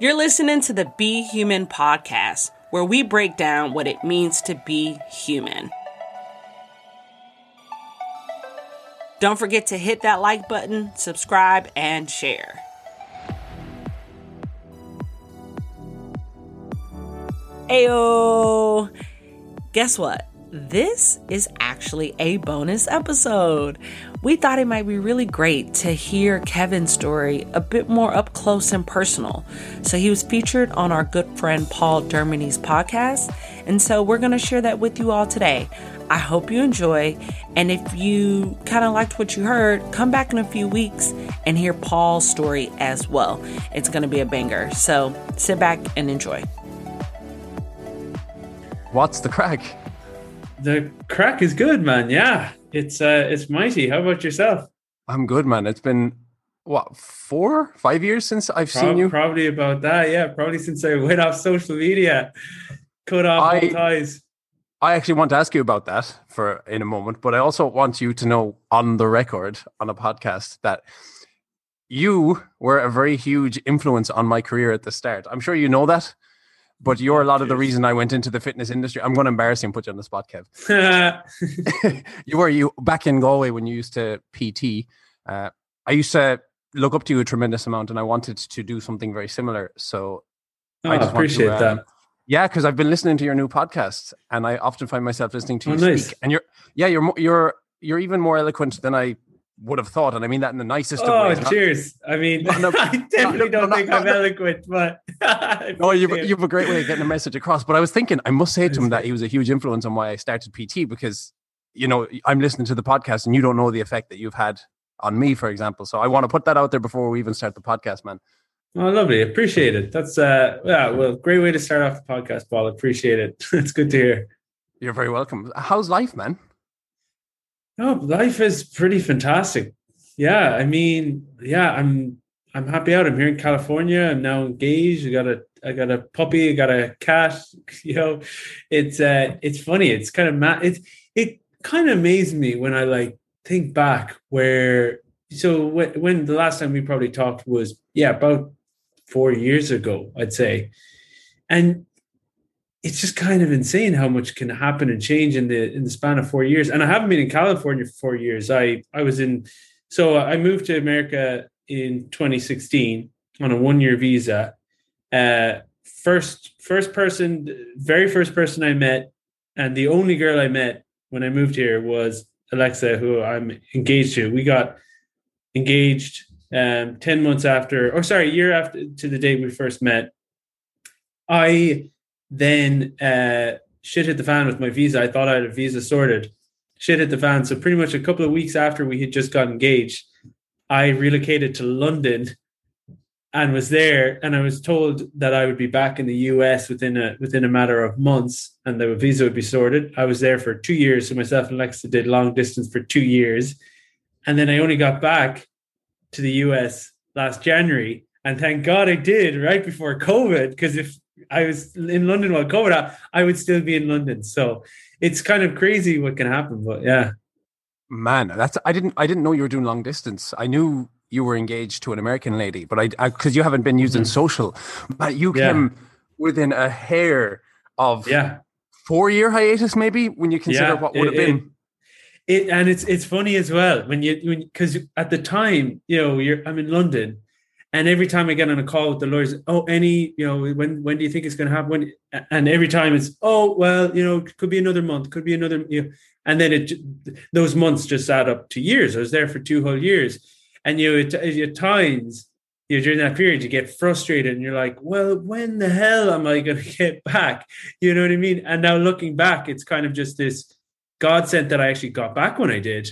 You're listening to the Be Human podcast, where we break down what it means to be human. Don't forget to hit that like button, subscribe, and share. Ayo! Guess what? This is actually a bonus episode. We thought it might be really great to hear Kevin's story a bit more up close and personal. So he was featured on our good friend Paul Dermody's podcast. And so we're going to share that with you all today. I hope you enjoy. And if you kind of liked what you heard, come back in a few weeks and hear Paul's story as well. It's going to be a banger. So sit back and enjoy. What's the crack? The crack is good, man. Yeah, it's uh, it's mighty. How about yourself? I'm good, man. It's been what four, five years since I've Pro- seen you. Probably about that. Yeah, probably since I went off social media, cut off I- all ties. I actually want to ask you about that for in a moment, but I also want you to know on the record on a podcast that you were a very huge influence on my career at the start. I'm sure you know that, but you're a lot of the reason I went into the fitness industry. I'm going to embarrass you and put you on the spot, Kev. you were you back in Galway when you used to PT. Uh, I used to look up to you a tremendous amount, and I wanted to do something very similar. So Oh, I just want to, appreciate um, that. Yeah, because I've been listening to your new podcast, and I often find myself listening to Oh, you nice. speak. And you're, yeah, you're you're you're even more eloquent than I would have thought, and I mean that in the nicest Oh, of ways. Not- cheers. I mean, No, no, I definitely no, don't think I'm eloquent, but No, you've, you've a great way of getting a message across. But I was thinking, I must say to him that he was a huge influence on why I started PT because, you know, I'm listening to the podcast and you don't know the effect that you've had on me, for example. So I want to put that out there before we even start the podcast, man. Oh, lovely. Appreciate it. That's uh, yeah. Well, great way to start off the podcast, Paul. Appreciate it. it's good to hear. You're very welcome. How's life, man? No, life is pretty fantastic. Yeah, I mean, yeah, I'm I'm happy out. I'm here in California. I'm now engaged. I got a I got a puppy. I got a cat. You know, it's uh it's funny. It's kind of ma- it's it kind of amazed me when I like think back where so when, when the last time we probably talked was yeah about four years ago I'd say, and it's just kind of insane how much can happen and change in the in the span of four years. And I haven't been in California for four years. I I was in so I moved to America in 2016 on a one year visa. Uh, first first person, very first person I met, and the only girl I met when I moved here was Alexa, who I'm engaged to. We got engaged um, 10 months after, or sorry, a year after to the date we first met. I then uh, shit hit the fan with my visa. I thought I had a visa sorted. Shit hit the fan. So pretty much a couple of weeks after we had just got engaged, I relocated to London and was there. And I was told that I would be back in the US within a within a matter of months, and the visa would be sorted. I was there for two years. So myself and Alexa did long distance for two years, and then I only got back to the US last January. And thank God I did right before COVID, because if I was in London while COVID, I would still be in London. So it's kind of crazy what can happen. But yeah, Man, that's I didn't I didn't know you were doing long distance. I knew you were engaged to an American lady, but I because you haven't been using Mhm. social, but you Yeah. came within a hair of yeah, four year hiatus, maybe when you consider what would have it- been. It, and it's it's funny as well when you when because at the time you know you're I'm in London, and every time I get on a call with the lawyers, oh any you know when when do you think it's going to happen? When and every time it's oh well you know it could be another month, could be another you know, and then it those months just add up to years. I was there for two whole years, and you know at, at times you know during that period you get frustrated and you're like, well when the hell am I going to get back? You know what I mean? And now looking back, it's kind of just this God sent that I actually got back when I did.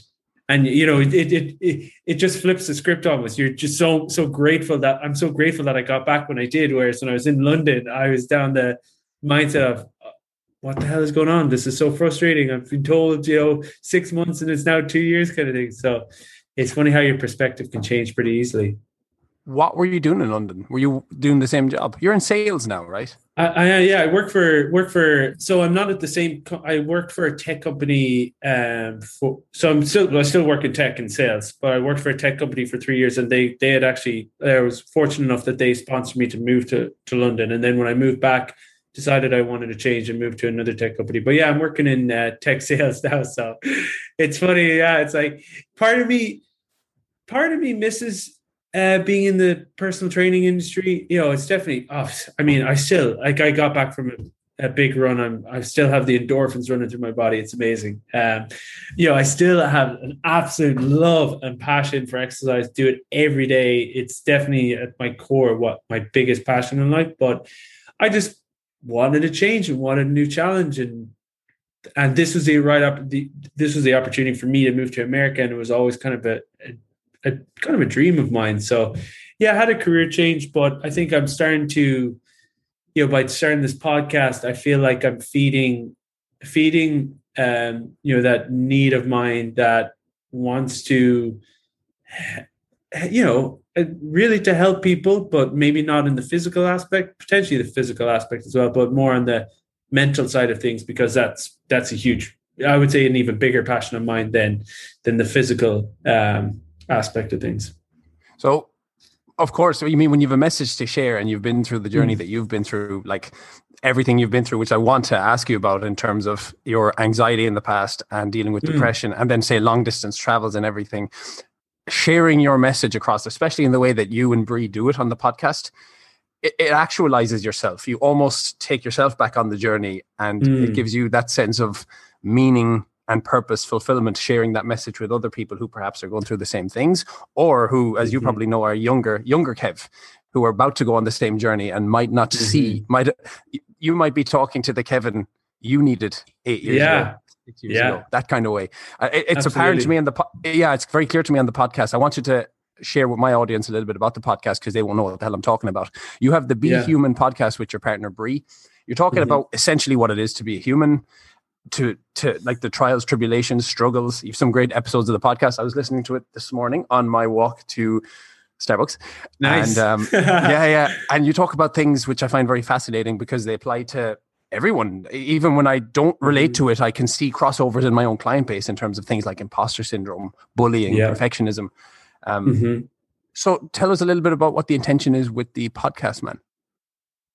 And you know, it it it it just flips the script almost. You're just so so grateful that I'm so grateful that I got back when I did. Whereas when I was in London, I was down the mindset of uh, what the hell is going on? This is so frustrating. I've been told, you know, six months and it's now two years kind of thing. So it's funny how your perspective can change pretty easily. What were you doing in London? Were you doing the same job? You're in sales now, right? I, yeah, I work for work for. So I'm not at the same. Co- I work for a tech company. Um, for so I'm still I still work in tech and sales, but I worked for a tech company for three years, and they they had actually. I was fortunate enough that they sponsored me to move to to London, and then when I moved back, decided I wanted to change and move to another tech company. But yeah, I'm working in uh, tech sales now, so it's funny. Yeah, it's like part of me, part of me misses uh, being in the personal training industry, you know, it's definitely. Oh, I mean, I still like. I got back from a, a big run. I'm. I still have the endorphins running through my body. It's amazing. Um, you know, I still have an absolute love and passion for exercise. Do it every day. It's definitely at my core what my biggest passion in life. But I just wanted a change and wanted a new challenge and and this was the right up the this was the opportunity for me to move to America and it was always kind of a, a a kind of a dream of mine. So yeah, I had a career change, but I think I'm starting to, you know, by starting this podcast, I feel like I'm feeding, feeding, um, you know, that need of mine that wants to, you know, uh, really to help people, but maybe not in the physical aspect, potentially the physical aspect as well, but more on the mental side of things because that's that's a huge, I would say, an even bigger passion of mine than than the physical um, aspect of things. So, of course, you mean when you have a message to share and you've been through the journey mm. that you've been through, like everything you've been through, which I want to ask you about in terms of your anxiety in the past and dealing with mm. depression, and then say long distance travels and everything. Sharing your message across, especially in the way that you and Brie do it on the podcast, it, it, actualizes yourself. You almost take yourself back on the journey, and mm. it gives you that sense of meaning and purpose fulfillment sharing that message with other people who perhaps are going through the same things or who as you mm-hmm. probably know are younger younger kev who are about to go on the same journey and might not mm-hmm. see might you might be talking to the kevin you needed eight years yeah. ago yeah. Ago, that kind of way. Uh, it, it's Absolutely. apparent to me on the po- yeah, it's very clear to me on the podcast. I want you to share with my audience a little bit about the podcast because they won't know what the hell I'm talking about. You have the Be yeah. Human podcast with your partner Bree. You're talking mm-hmm. about essentially what it is to be a human, to to like the trials, tribulations, struggles. You've some great episodes of the podcast. I was listening to it this morning on my walk to Starbucks. Nice. And um, yeah, yeah. And you talk about things which I find very fascinating because they apply to everyone. Even when I don't relate mm-hmm. to it, I can see crossovers in my own client base in terms of things like imposter syndrome, bullying, yeah. perfectionism. Um, mm-hmm. So tell us a little bit about what the intention is with the podcast, man.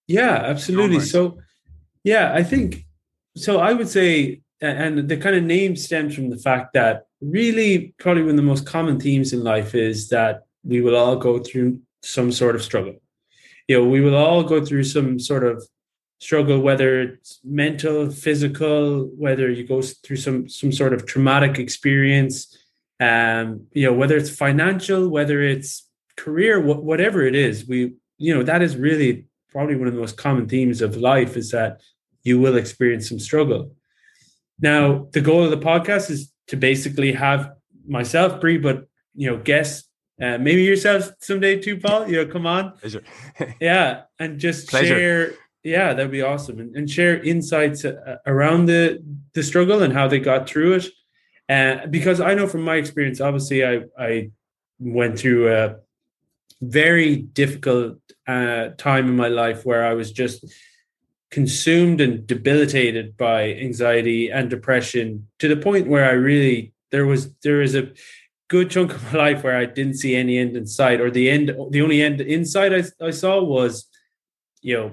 Yeah, absolutely. So, yeah, I think so I would say, and the kind of name stems from the fact that really probably one of the most common themes in life is that we will all go through some sort of struggle. You know, we will all go through some sort of struggle, whether it's mental, physical, whether you go through some some sort of traumatic experience, um, you know, whether it's financial, whether it's career, wh- whatever it is, we, you know, that is really probably one of the most common themes of life is that you will experience some struggle. Now, the goal of the podcast is to basically have myself, Brie, but you know, guests, uh, maybe yourself someday too, Paul. You know, come on, yeah, and just Pleasure. share. Yeah, that'd be awesome, and, and share insights uh, around the the struggle and how they got through it. Uh, because I know from my experience, obviously, I I went through a very difficult uh, time in my life where I was just consumed and debilitated by anxiety and depression to the point where I really there was there is a good chunk of my life where I didn't see any end in sight, or the end the only end in sight I, I saw was you know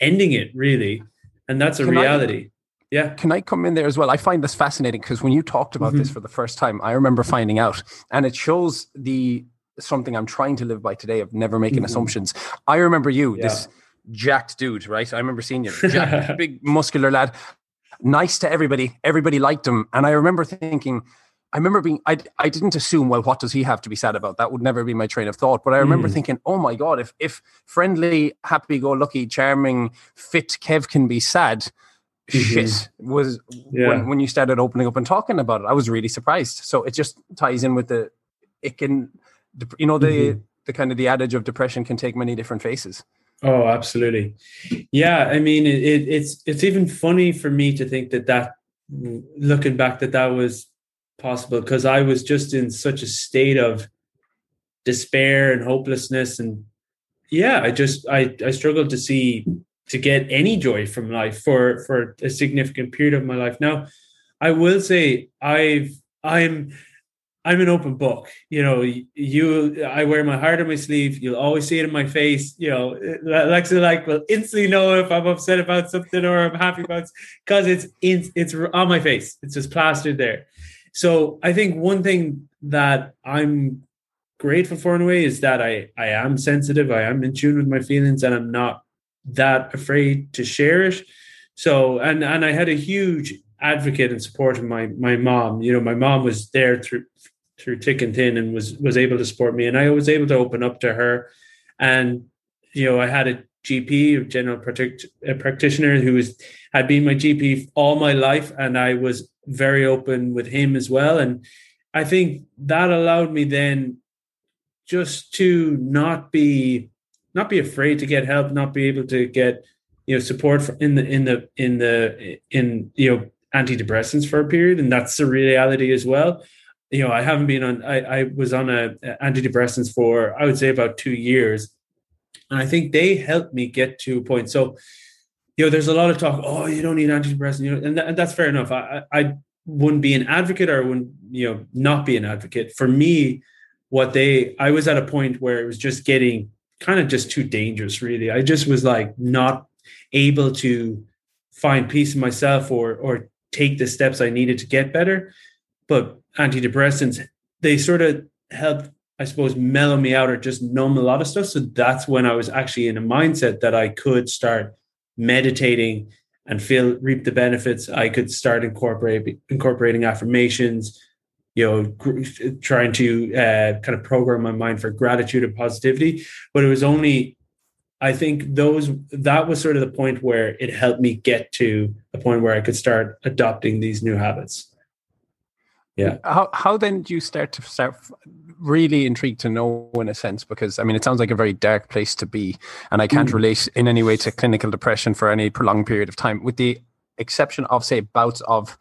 ending it really, and that's a can reality. I, yeah. Can I come in there as well? I find this fascinating because when you talked about mm-hmm. this for the first time, I remember finding out, and it shows the something I'm trying to live by today of never making mm-hmm. assumptions. I remember you, yeah. this jacked dude, right? I remember seeing you, jacked, big muscular lad, nice to everybody. Everybody liked him, and I remember thinking. I remember being, I, I didn't assume, well, what does he have to be sad about? That would never be my train of thought. But I remember mm. thinking, oh my God, if, if friendly, happy go lucky, charming, fit Kev can be sad, mm-hmm. shit was yeah. when, when you started opening up and talking about it. I was really surprised. So it just ties in with the, it can, you know, the, mm-hmm. the kind of the adage of depression can take many different faces. Oh, absolutely. Yeah, I mean, it, it, it's it's even funny for me to think that that looking back that that was possible because I was just in such a state of despair and hopelessness and yeah i just i i struggled to see to get any joy from life for for a significant period of my life now i will say i've i'm i'm an open book you know you i wear my heart on my sleeve you'll always see it in my face you know uh, alexa like will instantly know if i'm upset about something or i'm happy about because it's in, it's on my face it's just plastered there so i think one thing that i'm grateful for in a way is that i i am sensitive i am in tune with my feelings and i'm not that afraid to share it. So and and I had a huge advocate and support of my my mom. You know, my mom was there through through thick and thin and was was able to support me, and I was able to open up to her. And you know, I had a GP, a general a practitioner, who was had been my GP all my life, and I was very open with him as well. And I think that allowed me then just to not be not be afraid to get help, not be able to get you know support in the in the in the in you know antidepressants for a period, and that's the reality as well. You know, I haven't been on. I, I was on a, a antidepressants for I would say about two years, and I think they helped me get to a point. So, you know, there's a lot of talk. Oh, you don't need antidepressants, you know, and, and that's fair enough. I, I wouldn't be an advocate, or wouldn't you know not be an advocate. For me, what they I was at a point where it was just getting kind of just too dangerous, really. I just was like not able to find peace in myself or or take the steps I needed to get better. But antidepressants, they sort of helped, I suppose, mellow me out or just numb a lot of stuff. So that's when I was actually in a mindset that I could start meditating and feel reap the benefits. I could start incorporating incorporating affirmations, you know trying to uh, kind of program my mind for gratitude and positivity but it was only i think those that was sort of the point where it helped me get to a point where i could start adopting these new habits yeah how, how then do you start to start really intrigued to know in a sense because i mean it sounds like a very dark place to be and i can't mm. relate in any way to clinical depression for any prolonged period of time with the exception of say bouts of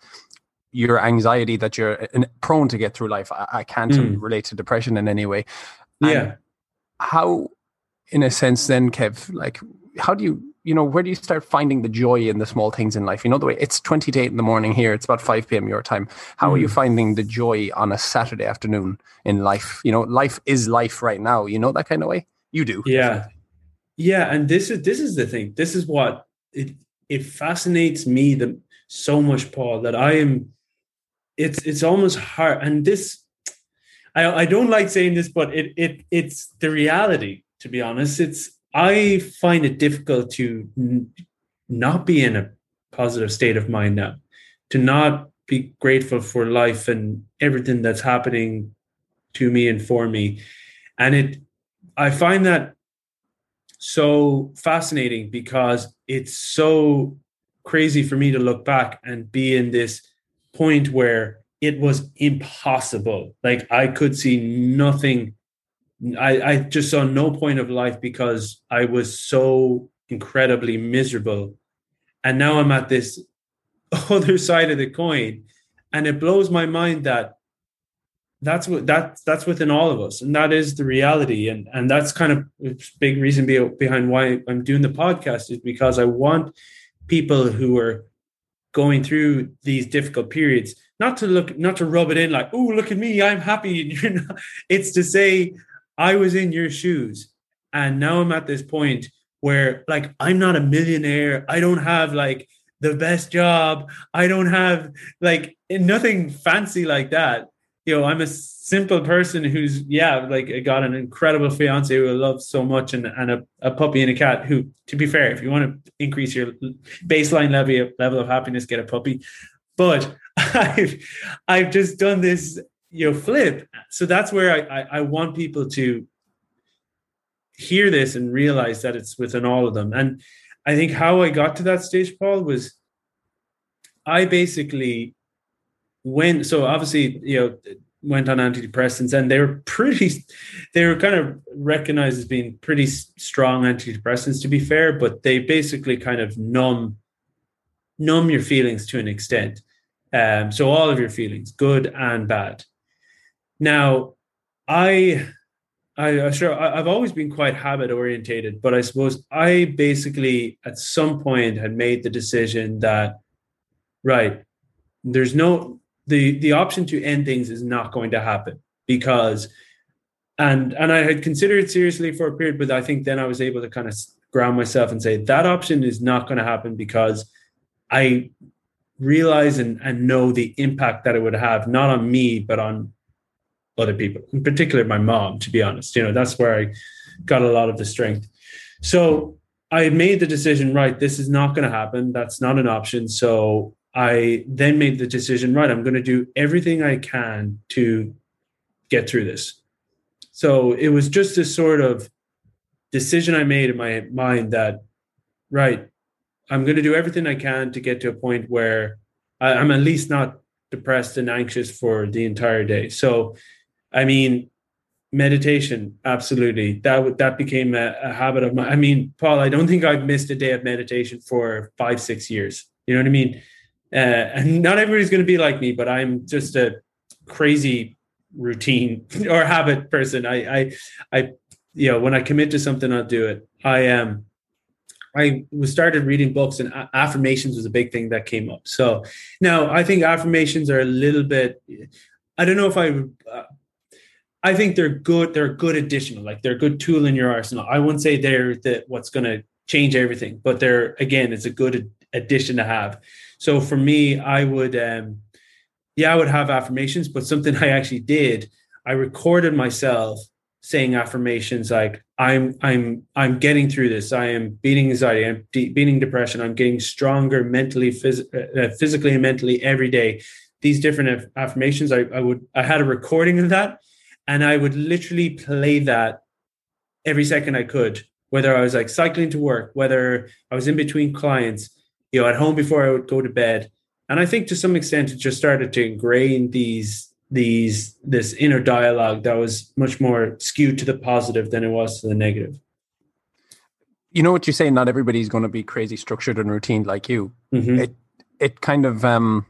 your anxiety that you're prone to get through life. I, I can't mm. relate to depression in any way. And yeah. How, in a sense, then, Kev, like, how do you, you know, where do you start finding the joy in the small things in life? You know, the way it's 20 to 8 in the morning here, it's about 5 p.m. your time. How mm. are you hmm. finding the joy on a Saturday afternoon in life? You know, life is life right now. You know, that kind of way? You do. Yeah. Yeah. And this is, this is the thing. This is what it, it fascinates me the, so much, Paul, that I am it's it's almost hard and this I, I don't like saying this but it it it's the reality to be honest it's i find it difficult to n- not be in a positive state of mind now to not be grateful for life and everything that's happening to me and for me and it i find that so fascinating because it's so crazy for me to look back and be in this point where it was impossible. Like I could see nothing. I, I just saw no point of life because I was so incredibly miserable. And now I'm at this other side of the coin. And it blows my mind that that's what that's that's within all of us and that is the reality and and that's kind of big reason be, behind why i'm doing the podcast is because i want people who are going through these difficult periods not to look not to rub it in like oh look at me i'm happy it's to say i was in your shoes. And now i'm at this point where like i'm not a millionaire. I don't have like the best job. I don't have like nothing fancy like that. You know i'm a simple person who's yeah like got an incredible fiance who I love so much and, and a, a puppy and a cat who to be fair if you want to increase your baseline level level of happiness get a puppy. But I've I've just done this you know flip. So that's where I, I, I want people to hear this and realize that it's within all of them. And I think how I got to that stage Paul was I basically went so obviously you know went on antidepressants and they were pretty they were kind of recognized as being pretty strong antidepressants to be fair but they basically kind of numb numb your feelings to an extent. Um, so all of your feelings good and bad now i I sure I've always been quite habit orientated, but I suppose I basically at some point had made the decision that right, there's no the the option to end things is not going to happen because and and I had considered seriously for a period, but I think then I was able to kind of ground myself and say that option is not going to happen because I realize and, and know the impact that it would have not on me but on other people, in particular my mom, to be honest. You know, that's where I got a lot of the strength. So I made the decision, right, this is not going to happen. That's not an option. So I then made the decision, right, I'm going to do everything I can to get through this. So it was just this sort of decision I made in my mind that, right, I'm going to do everything I can to get to a point where I'm at least not depressed and anxious for the entire day. So I mean, meditation, absolutely. That that became a, a habit of mine. I mean, Paul, I don't think I've missed a day of meditation for five, six years. You know what I mean? Uh, and not everybody's going to be like me, but I'm just a crazy routine or habit person. I, I, I, you know, when I commit to something, I'll do it. I am. Um, I was started reading books and affirmations was a big thing that came up. So now I think affirmations are a little bit. I don't know if I. Uh, I think they're good. They're a good additional, like they're a good tool in your arsenal. I wouldn't say they're the what's going to change everything, but they're again, it's a good addition to have. So for me, I would, um, yeah, I would have affirmations, but something I actually did, I recorded myself saying affirmations like I'm I'm I'm getting through this. I am beating anxiety. I'm de- beating depression. I'm getting stronger mentally, phys- uh, physically, and mentally every day. These different affirmations, I, I would I had a recording of that, and I would literally play that every second I could, whether I was like cycling to work, whether I was in between clients, you know, at home before I would go to bed. And I think to some extent it just started to ingrain these these this inner dialogue that was much more skewed to the positive than it was to the negative. You know what you're saying? Not everybody's going to be crazy structured and routine like you. Mm-hmm. It it kind of um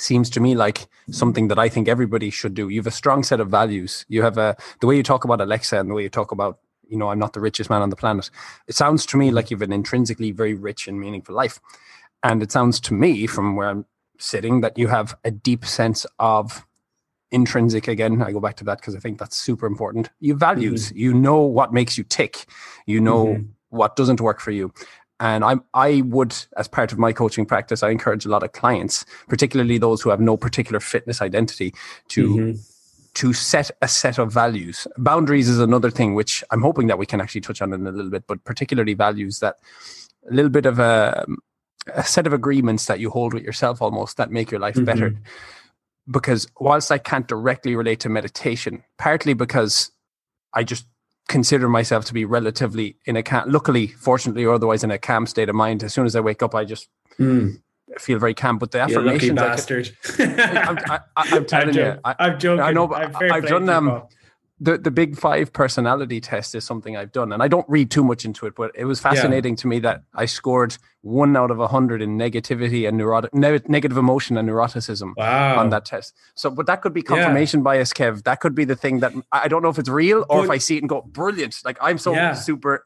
seems to me like something that I think everybody should do. You have a strong set of values. You have a the way you talk about Alexa and the way you talk about, you know, I'm not the richest man on the planet. It sounds to me like you have an intrinsically very rich and meaningful life. And it sounds to me from where I'm sitting that you have a deep sense of intrinsic again i go back to that because i think that's super important you values mm-hmm. you know what makes you tick you know mm-hmm. what doesn't work for you and I, I would, as part of my coaching practice, I encourage a lot of clients, particularly those who have no particular fitness identity, to mm-hmm. to set a set of values. Boundaries is another thing, which I'm hoping that we can actually touch on in a little bit, but particularly values that a little bit of a, a set of agreements that you hold with yourself almost that make your life mm-hmm. better. Because whilst I can't directly relate to meditation, partly because I just consider myself to be relatively in a calm, luckily, fortunately, or otherwise in a calm state of mind. As soon as I wake up, I just mm. feel very calm. But the affirmations, bastard. I am telling I'm you, I, joking. I know, I've, I've done them. Um, the the big five personality test is something I've done, and I don't read too much into it, but it was fascinating yeah. to me that I scored one out of a hundred in negativity and neurotic ne- negative emotion and neuroticism wow. on that test. So, but that could be confirmation yeah. bias, Kev. That could be the thing that I don't know if it's real or but, if I see it and go brilliant. Like I'm so yeah. super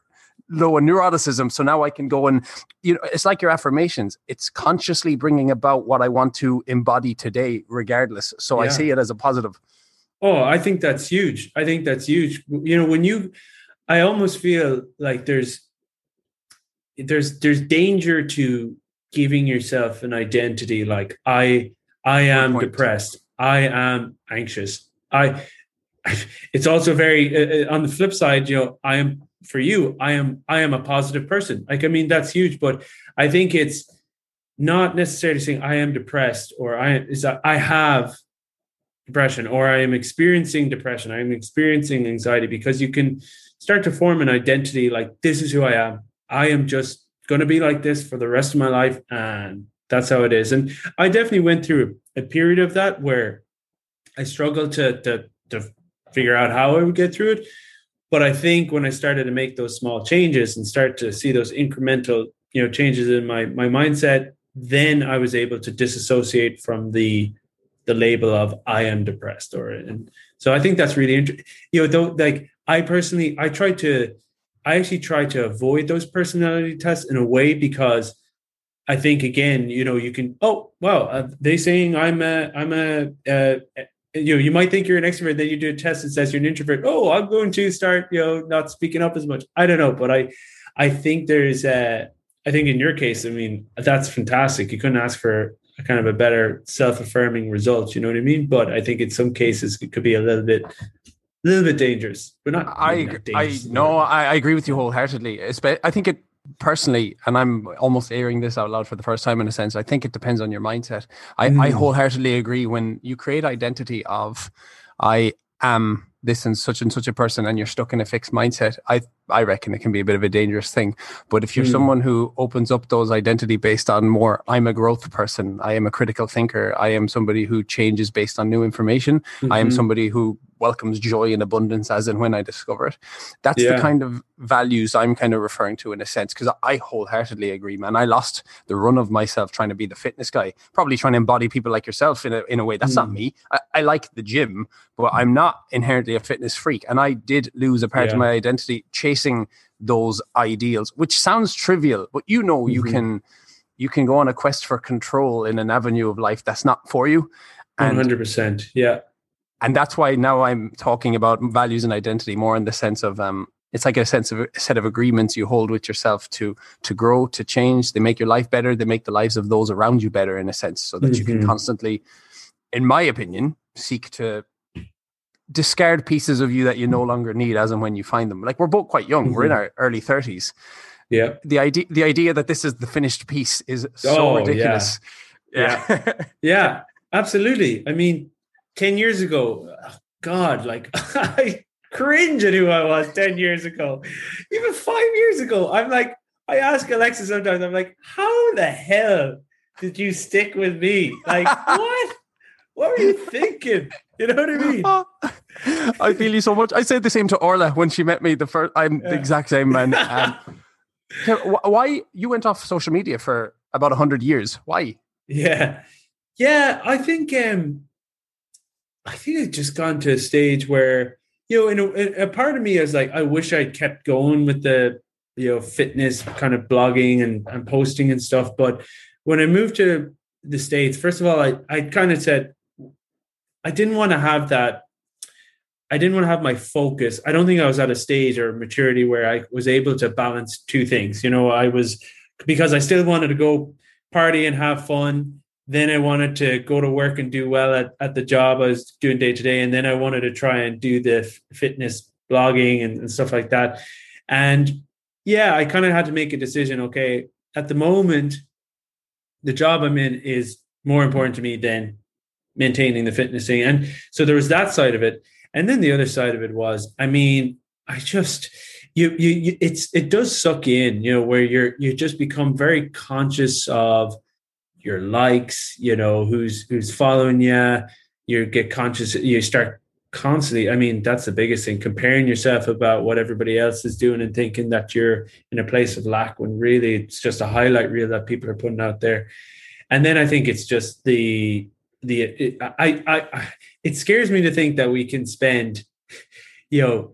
low in neuroticism, so now I can go and you know it's like your affirmations. It's consciously bringing about what I want to embody today, regardless. So I see it as a positive. Oh, I think that's huge. I think that's huge. You know, when you, I almost feel like there's, there's, there's danger to giving yourself an identity like I, I am depressed. I am anxious. I, it's also very uh, uh, on the flip side. You know, I am for you. I am, I am a positive person. Like, I mean, that's huge. But I think it's not necessarily saying I am depressed or I is that I have depression or I am experiencing depression, I am experiencing anxiety because you can start to form an identity like this is who I am. I am just going to be like this for the rest of my life and that's how it is. And I definitely went through a period of that where I struggled to to to figure out how I would get through it. But I think when I started to make those small changes and start to see those incremental, you know, changes in my my mindset, then I was able to disassociate from the the label of I am depressed or and so I think that's really interesting. You know, though like I personally I try to I actually try to avoid those personality tests in a way because I think again, you know, you can oh well, uh, they saying I'm a I'm a uh, you know you might think you're an extrovert, then you do a test that says you're an introvert. Oh, I'm going to start you know not speaking up as much. I don't know, but I I think there's a I think in your case, I mean that's fantastic. You couldn't ask for a kind of a better self-affirming result. You know what I mean? But I think in some cases it could be a little bit a little bit dangerous, but not. I not I no, I, I agree with you wholeheartedly. I think it personally, and I'm almost airing this out loud for the first time in a sense. I think it depends on your mindset. I, mm. I wholeheartedly agree when you create identity of I am this and such and such a person and you're stuck in a fixed mindset, I I reckon it can be a bit of a dangerous thing. But if you're mm. someone who opens up those identity based on more, I'm a growth person, I am a critical thinker, I am somebody who changes based on new information, mm-hmm. I am mm-hmm. somebody who welcomes joy and abundance as and when I discover it. That's yeah. the kind of values I'm kind of referring to in a sense, because I wholeheartedly agree, man. I lost the run of myself trying to be the fitness guy, probably trying to embody people like yourself in a, in a way. That's mm. not me. I, I, like the gym, but I'm not inherently a fitness freak. And I did lose a part yeah. of my identity chasing those ideals, which sounds trivial, but you know, mm-hmm. you can you can go on a quest for control in an avenue of life that's not for you. And 100%. Yeah and that's why now I'm talking about values and identity more in the sense of um, it's like a sense of a set of agreements you hold with yourself to to grow, to change. They make your life better. They make the lives of those around you better in a sense, so that mm-hmm. you can mm-hmm. constantly, in my opinion, seek to discard pieces of you that you no longer need as and when you find them. Like we're both quite young. Mm-hmm. We're in mm-hmm. our early thirties. Yeah. The idea the idea that this is the finished piece is so oh, ridiculous. Yeah. Yeah. yeah. Absolutely. I mean, 10 years ago, oh God, like I cringe at who I was 10 years ago. Even five years ago, I'm like, I ask Alexa sometimes, I'm like, how the hell did you stick with me? Like, what? What were you thinking? You know what I mean? I feel you so much. I said the same to Orla when she met me. The first, I'm yeah. the exact same man. Um, why you went off social media for about hundred years? Why? Yeah, yeah. I think um, I think I've just gone to a stage where, you know, in a, a part of me is like, I wish I'd kept going with the, you know, fitness kind of blogging and, and posting and stuff. But when I moved to the States, first of all, I, I kind of said, I didn't want to have that. I didn't want to have my focus. I don't think I was at a stage or maturity where I was able to balance two things. You know, I was because I still wanted to go party and have fun then I wanted to go to work and do well at, at the job I was doing day to day. And then I wanted to try and do the fitness blogging and, and stuff like that. And yeah, I kind of had to make a decision. Okay, at the moment, the job I'm in is more important to me than maintaining the fitness thing. And so there was that side of it. And then the other side of it was, I mean, I just you you, you it's it does suck in, you know, where you're you just become very conscious of your likes, you know, who's who's following you. You get conscious. You start constantly. I mean, that's the biggest thing: comparing yourself about what everybody else is doing and thinking that you're in a place of lack when really it's just a highlight reel that people are putting out there. And then I think it's just the the it, I, I I it scares me to think that we can spend, you know,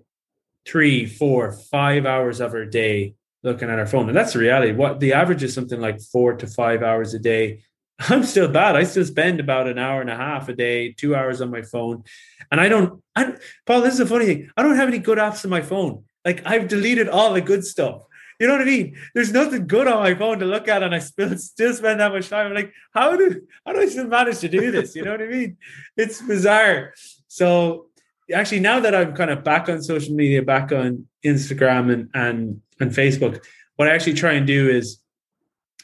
three, four, five hours of our day looking at our phone. And that's the reality. What the average is something like four to five hours a day. I'm still bad. I still spend about an hour and a half a day, two hours on my phone. And I don't, I Paul, this is a funny thing. I don't have any good apps on my phone. Like I've deleted all the good stuff. You know what I mean? There's nothing good on my phone to look at, and I still still spend that much time. I'm like, how do how do I still manage to do this? You know what I mean? It's bizarre. So actually, now that I'm kind of back on social media, back on Instagram and and and Facebook, what I actually try and do is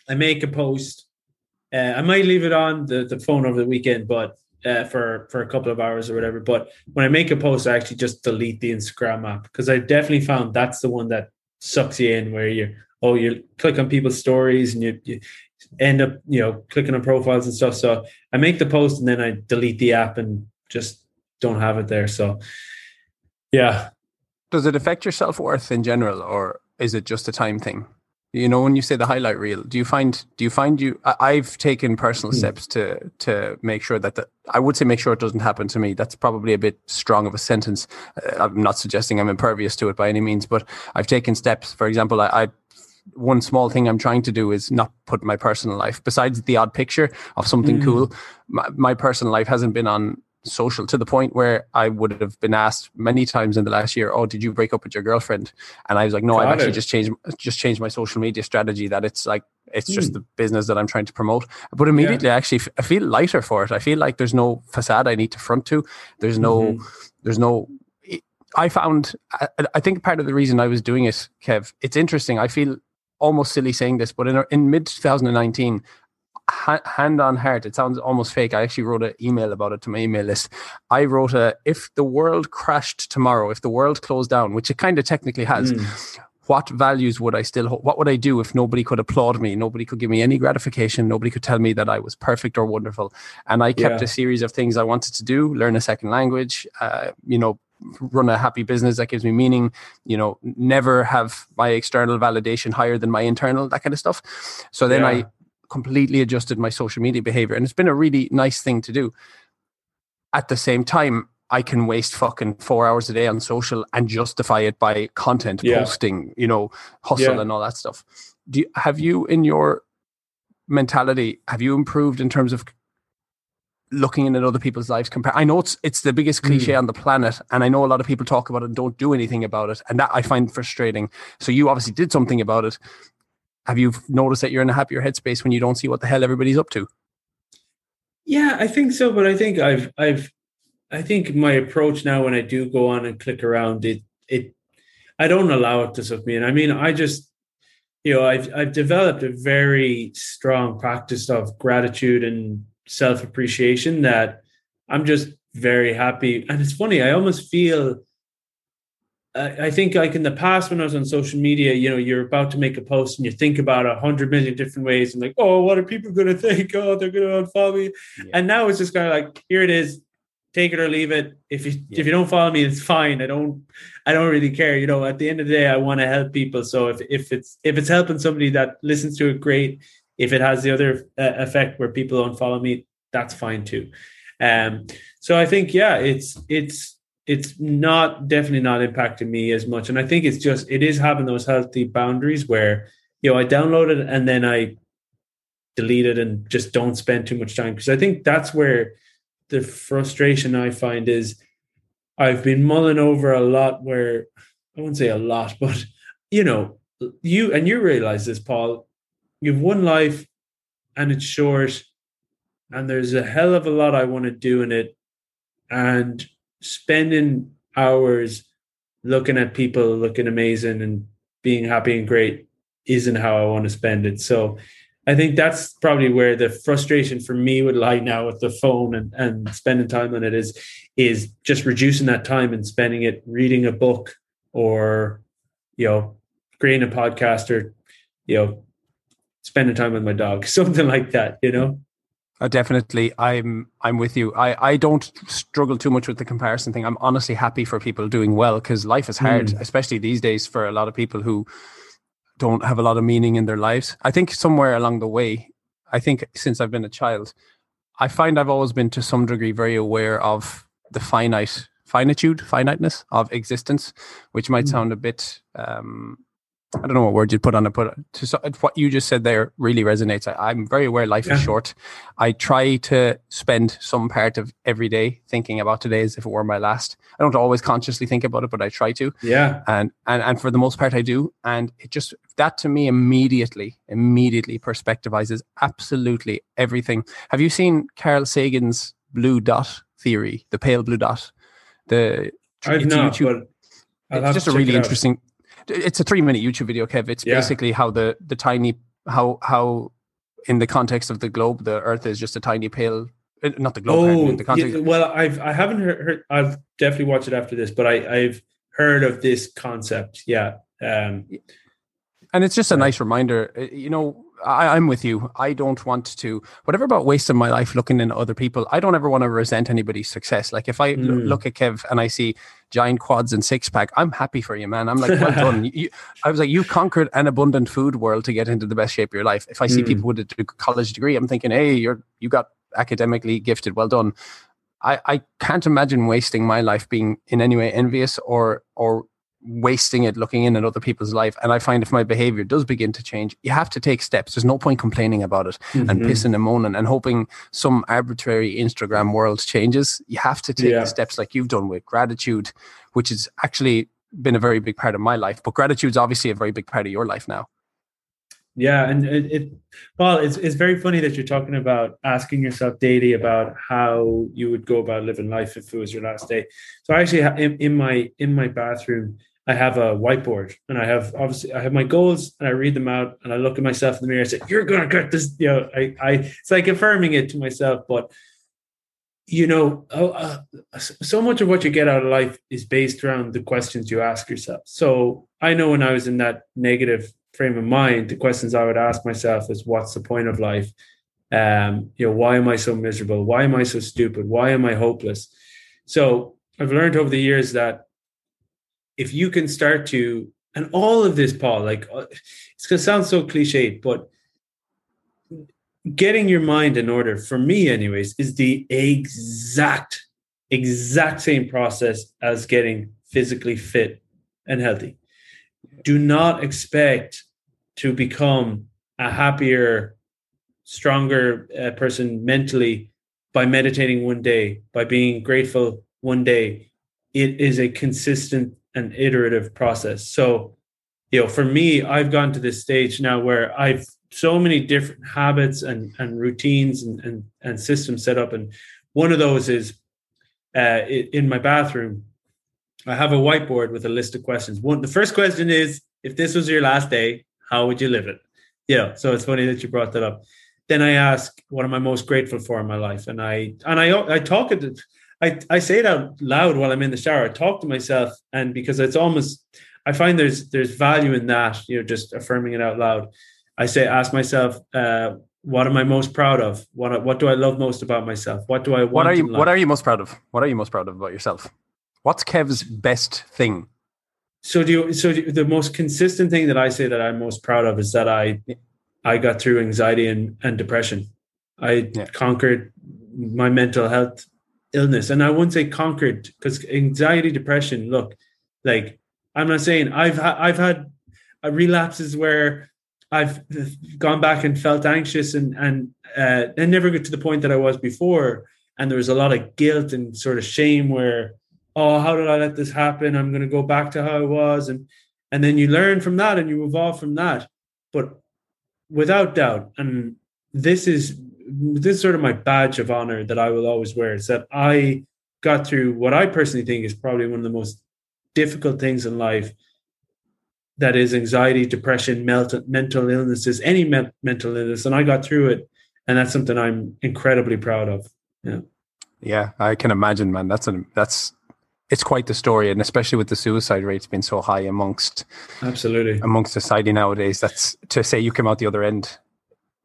I make a post. Uh, I might leave it on the, the phone over the weekend, but uh, for for a couple of hours or whatever. But when I make a post, I actually just delete the Instagram app because I definitely found that's the one that sucks you in, where you oh you click on people's stories and you, you end up you know clicking on profiles and stuff. So I make the post and then I delete the app and just don't have it there. So yeah. Does it affect your self worth in general, or is it just a time thing? You know, when you say the highlight reel, do you find do you find you? I, have taken personal Hmm. steps to to make sure that the, I would say make sure it doesn't happen to me. That's probably a bit strong of a sentence. Uh, I'm not suggesting I'm impervious to it by any means, but I've taken steps. For example, I, I one small thing I'm trying to do is not put my personal life besides the odd picture of something Mm. cool. My, my personal life hasn't been on social to the point where I would have been asked many times in the last year, "Oh, did you break up with your girlfriend?" And I was like, "No, I've actually just changed just changed my social media strategy. That it's like it's just Mm. the business that I'm trying to promote." But immediately, I actually I feel lighter for it. I feel like there's no facade I need to front to. There's no Mhm. there's no. I found I, I think part of the reason I was doing it, Kev, it's interesting. I feel almost silly saying this, but in in mid 2019 ha- hand on heart, it sounds almost fake. I actually wrote an email about it to my email list. I wrote a if the world crashed tomorrow, if the world closed down, which it kind of technically has, Mm. what values would I still? What would I do if nobody could applaud me? Nobody could give me any gratification. Nobody could tell me that I was perfect or wonderful. And I kept Yeah. a series of things I wanted to do: learn a second language, uh, you know, run a happy business that gives me meaning. You know, never have my external validation higher than my internal, that kind of stuff. So then Yeah. I completely adjusted my social media behavior, and it's been a really nice thing to do. At the same time, I can waste fucking four hours a day on social and justify it by content Yeah. posting, you know, hustle Yeah. and all that stuff. Do you, have you in your mentality have you improved in terms of looking in at other people's lives compare i know it's it's the biggest cliche Mm. on the planet and i know a lot of people talk about it and don't do anything about it and that i find frustrating so you obviously did something about it have you noticed that you're in a happier headspace when you don't see what the hell everybody's up to Yeah, I think so, but I think I've I've I think my approach now when I do go on and click around it it I don't allow it to suck me in. I mean, I just you know, I've I've developed a very strong practice of gratitude and self-appreciation that I'm just very happy. And it's funny, I almost feel I think like in the past when I was on social media, you know, you're about to make a post and you think about a hundred million different ways and like, oh, what are people going to think? Oh, they're going to unfollow me. Yeah. And now it's just kind of like, here it is, take it or leave it. If you Yeah. if you don't follow me, it's fine. I don't I don't really care. You know, at the end of the day, I want to help people. So if if it's if it's helping somebody that listens to it, great. If it has the other uh, effect where people don't follow me, that's fine too. Um, so I think yeah, it's it's it's not definitely not impacting me as much, and I think it's just it is having those healthy boundaries where you know I download it and then I delete it and just don't spend too much time because I think that's where the frustration I find is I've been mulling over a lot where I wouldn't say a lot, but you know, you and you realize this, Paul. You've one life and it's short, and there's a hell of a lot I want to do in it. And spending hours looking at people looking amazing and being happy and great isn't how I want to spend it. So I think that's probably where the frustration for me would lie now with the phone and, and spending time on it is is just reducing that time and spending it reading a book or you know creating a podcast or you know spending time with my dog something like that you know Uh, definitely, I'm I'm with you. I, I don't struggle too much with the comparison thing. I'm honestly happy for people doing well because life is hard, Mm. especially these days for a lot of people who don't have a lot of meaning in their lives. I think somewhere along the way, I think since I've been a child, I find I've always been to some degree very aware of the finite finitude, finiteness of existence, which might Mm. sound a bit um, I don't know what word you'd put on it, but to, what you just said there really resonates. I, I'm very aware life Yeah. is short. I try to spend some part of every day thinking about today as if it were my last. I don't always consciously think about it, but I try to. yeah And and and for the most part I do. And it just that to me immediately, immediately perspectivizes absolutely everything. Have you seen Carl Sagan's blue dot theory, the pale blue dot? The i've it's not YouTube- but I'll it's just a really interesting it's a three minute youtube video kev it's Yeah. basically how the the tiny how how in the context of the globe the earth is just a tiny pale uh, not the globe oh the context yeah, well i've i haven't heard, heard i've definitely watched it after this but i i've heard of this concept yeah um and it's just a nice reminder uh, you know I, i'm with you i don't want to whatever about wasting my life looking in other people i don't ever want to resent anybody's success like if i Mm. look at kev and i see giant quads and six pack. I'm happy for you, man. I'm like, well done. You, I was like, you conquered an abundant food world to get into the best shape of your life. If I see mm. people with a college degree, I'm thinking, hey, you're you got academically gifted. Well done. I, I can't imagine wasting my life being in any way envious or or wasting it looking in at other people's life. And I find if my behavior does begin to change, you have to take steps. There's no point complaining about it mm-hmm. and pissing and moaning and hoping some arbitrary Instagram world changes. You have to take yeah. the steps like you've done with gratitude, which has actually been a very big part of my life. But gratitude is obviously a very big part of your life now. Yeah, and it, it well, it's it's very funny that you're talking about asking yourself daily about how you would go about living life if it was your last day. So I actually in, in my in my bathroom I have a whiteboard and I have obviously I have my goals and I read them out and I look at myself in the mirror and say, You're gonna get this, you know, I, I it's like affirming it to myself. But you know, uh, so much of what you get out of life is based around the questions you ask yourself. So I know when I was in that negative frame of mind, the questions I would ask myself is what's the point of life? Um, you know, why am I so miserable? Why am I so stupid? Why am I hopeless? So I've learned over the years that if you can start to and all of this paul like uh, it's going to sound so cliched but getting your mind in order for me anyways is the exact exact same process as getting physically fit and healthy. Do not expect to become a happier stronger uh, person mentally by meditating one day by being grateful one day. It is a consistent an iterative process. So, you know, for me, I've gone to this stage now where I've so many different habits and, and routines and, and, and systems set up. And one of those is uh, in my bathroom, I have a whiteboard with a list of questions. One, the first question is, if this was your last day, how would you live it? Yeah. So it's funny that you brought that up. Then I ask, what am I most grateful for in my life? And I, and I, I talk at it I, I say it out loud while I'm in the shower. I talk to myself, and because it's almost, I find there's there's value in that. You know, just affirming it out loud. I say, ask myself, uh, what am I most proud of? What what do I love most about myself? What do I want? What are you What are you most proud of? What are you most proud of about yourself? What's Kev's best thing? So do you, so do, you, the most consistent thing that I say that I'm most proud of is that I I got through anxiety and, and depression. I yeah. conquered my mental health illness. And i wouldn't say conquered because anxiety depression look like i'm not saying i've ha- i've had uh, relapses where i've gone back and felt anxious and and uh, and never get to the point that i was before. And there was a lot of guilt and sort of shame where oh how did i let this happen? I'm going to go back to how i was. And and then you learn from that and you evolve from that. But without doubt and this is this is sort of my badge of honor that I will always wear is that I got through what I personally think is probably one of the most difficult things in life. That is anxiety, depression, mental illnesses, any me- mental illness, and I got through it, and that's something I'm incredibly proud of. Yeah, yeah, I can imagine, man. That's an that's it's quite the story, and especially with the suicide rates being so high amongst absolutely amongst society nowadays. That's to say you come out the other end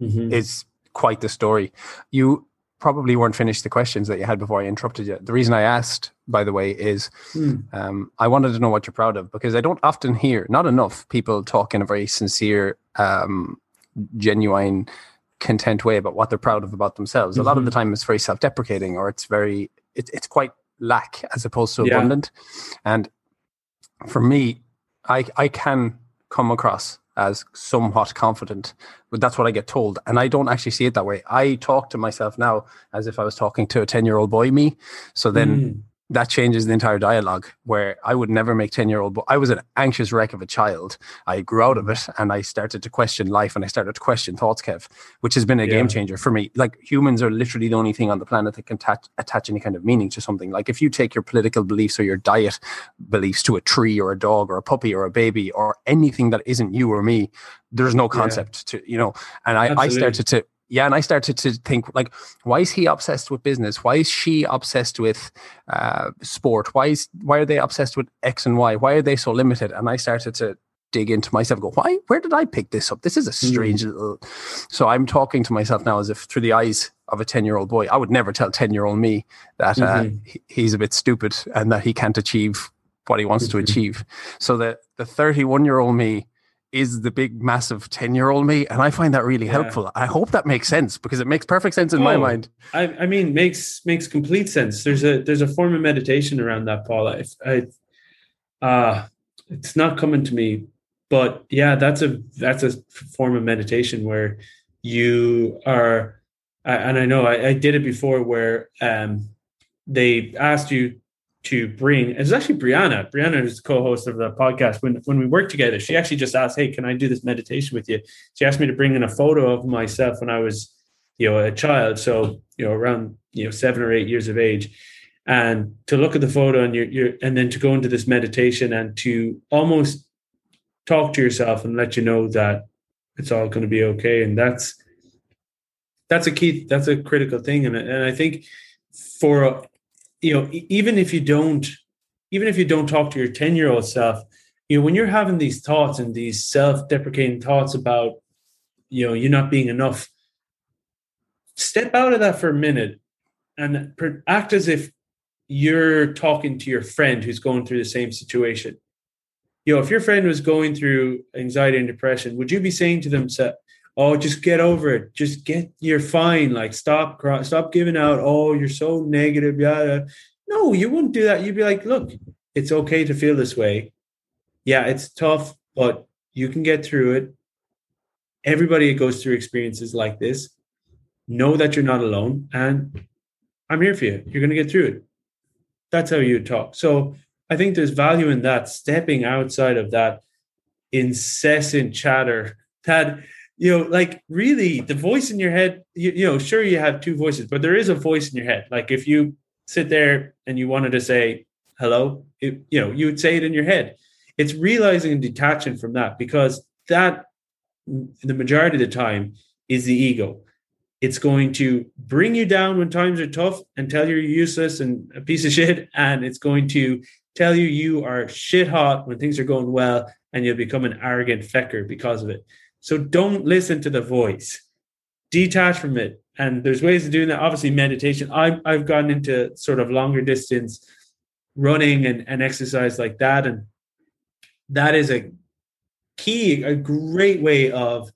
mm-hmm. is quite the story. You probably weren't finished the questions that you had before I interrupted you. The reason I asked, by the way, is mm. um, I wanted to know what you're proud of because I don't often hear, not enough people talk in a very sincere, um, genuine, content way about what they're proud of about themselves. Mm-hmm. A lot of the mm-hmm. time, it's very self-deprecating or it's very, it, it's quite lack as opposed to yeah. abundant. And for me, I I can come across as somewhat confident. But that's what I get told. And I don't actually see it that way. I talk to myself now as if I was talking to a 10 year old boy me. So then mm that changes the entire dialogue where I would never make 10 year old, but I was an anxious wreck of a child. I grew out of mm-hmm. it and I started to question life and I started to question thoughts, Kev, which has been a yeah. game changer for me. Like humans are literally the only thing on the planet that can attach, attach any kind of meaning to something. Like if you take your political beliefs or your diet beliefs to a tree or a dog or a puppy or a baby or anything that isn't you or me, there's no concept yeah. to, you know, and I, I started to, yeah, and I started to think like, why is he obsessed with business? Why is she obsessed with uh, sport? Why is why are they obsessed with X and Y? Why are they so limited? And I started to dig into myself. Go, why? Where did I pick this up? This is a hmm. strange mm. little. So I'm talking to myself now as if through the eyes of a ten year old boy. I would never tell ten year old me that uh, mm-hmm. uh, he's a bit stupid and that he can't achieve what he wants Mhm. to achieve. So that the 31 year old me is the big, massive 10 year old me. And I find that really Yeah. helpful. I hope that makes sense because it makes perfect sense in my Oh. mind. I, I mean, makes makes complete sense. There's a there's a form of meditation around that, Paul. I, I uh it's not coming to me, but yeah, that's a that's a form of meditation where you are, I- and I know I, I did it before, where um they asked you to bring. It's actually Brianna. Brianna is co-host of the podcast. When when we worked together, she actually just asked, "Hey, can I do this meditation with you?" She asked me to bring in a photo of myself when I was you know a child so you know around you know seven or eight years of age and to look at the photo and you're and then to go into this meditation and to almost talk to yourself and let you know that it's all going to be okay and that's that's a key that's a critical thing and, and i think for you know even if you don't even if you don't talk to your 10 year old self you know when you're having these thoughts and these self-deprecating thoughts about you know you're not being enough step out of that for a minute and act as if you're talking to your friend who's going through the same situation. You know, if your friend was going through anxiety and depression, would you be saying to them, "Oh, just get over it. Just get. You're fine. Like stop, cry, stop giving out. Oh, you're so negative. Yeah, yeah." No, you wouldn't do that. You'd be like, "Look, it's okay to feel this way. Yeah, it's tough, but you can get through it. Everybody goes through experiences like this know that you're not alone and i'm here for you you're going to get through it that's how you talk so i think there's value in that stepping outside of that incessant chatter that you know like really the voice in your head you, you know sure you have two voices but there is a voice in your head like if you sit there and you wanted to say hello it, you know you would say it in your head it's realizing and detaching from that because that the majority of the time is the ego it's going to bring you down when times are tough and tell you you're useless and a piece of shit. And it's going to tell you you are shit hot when things are going well and you'll become an arrogant fecker because of it. So don't listen to the voice. Detach from it. And there's ways of doing that. Obviously, meditation. I've, I've gotten into sort of longer distance running and, and exercise like that. And that is a key, a great way of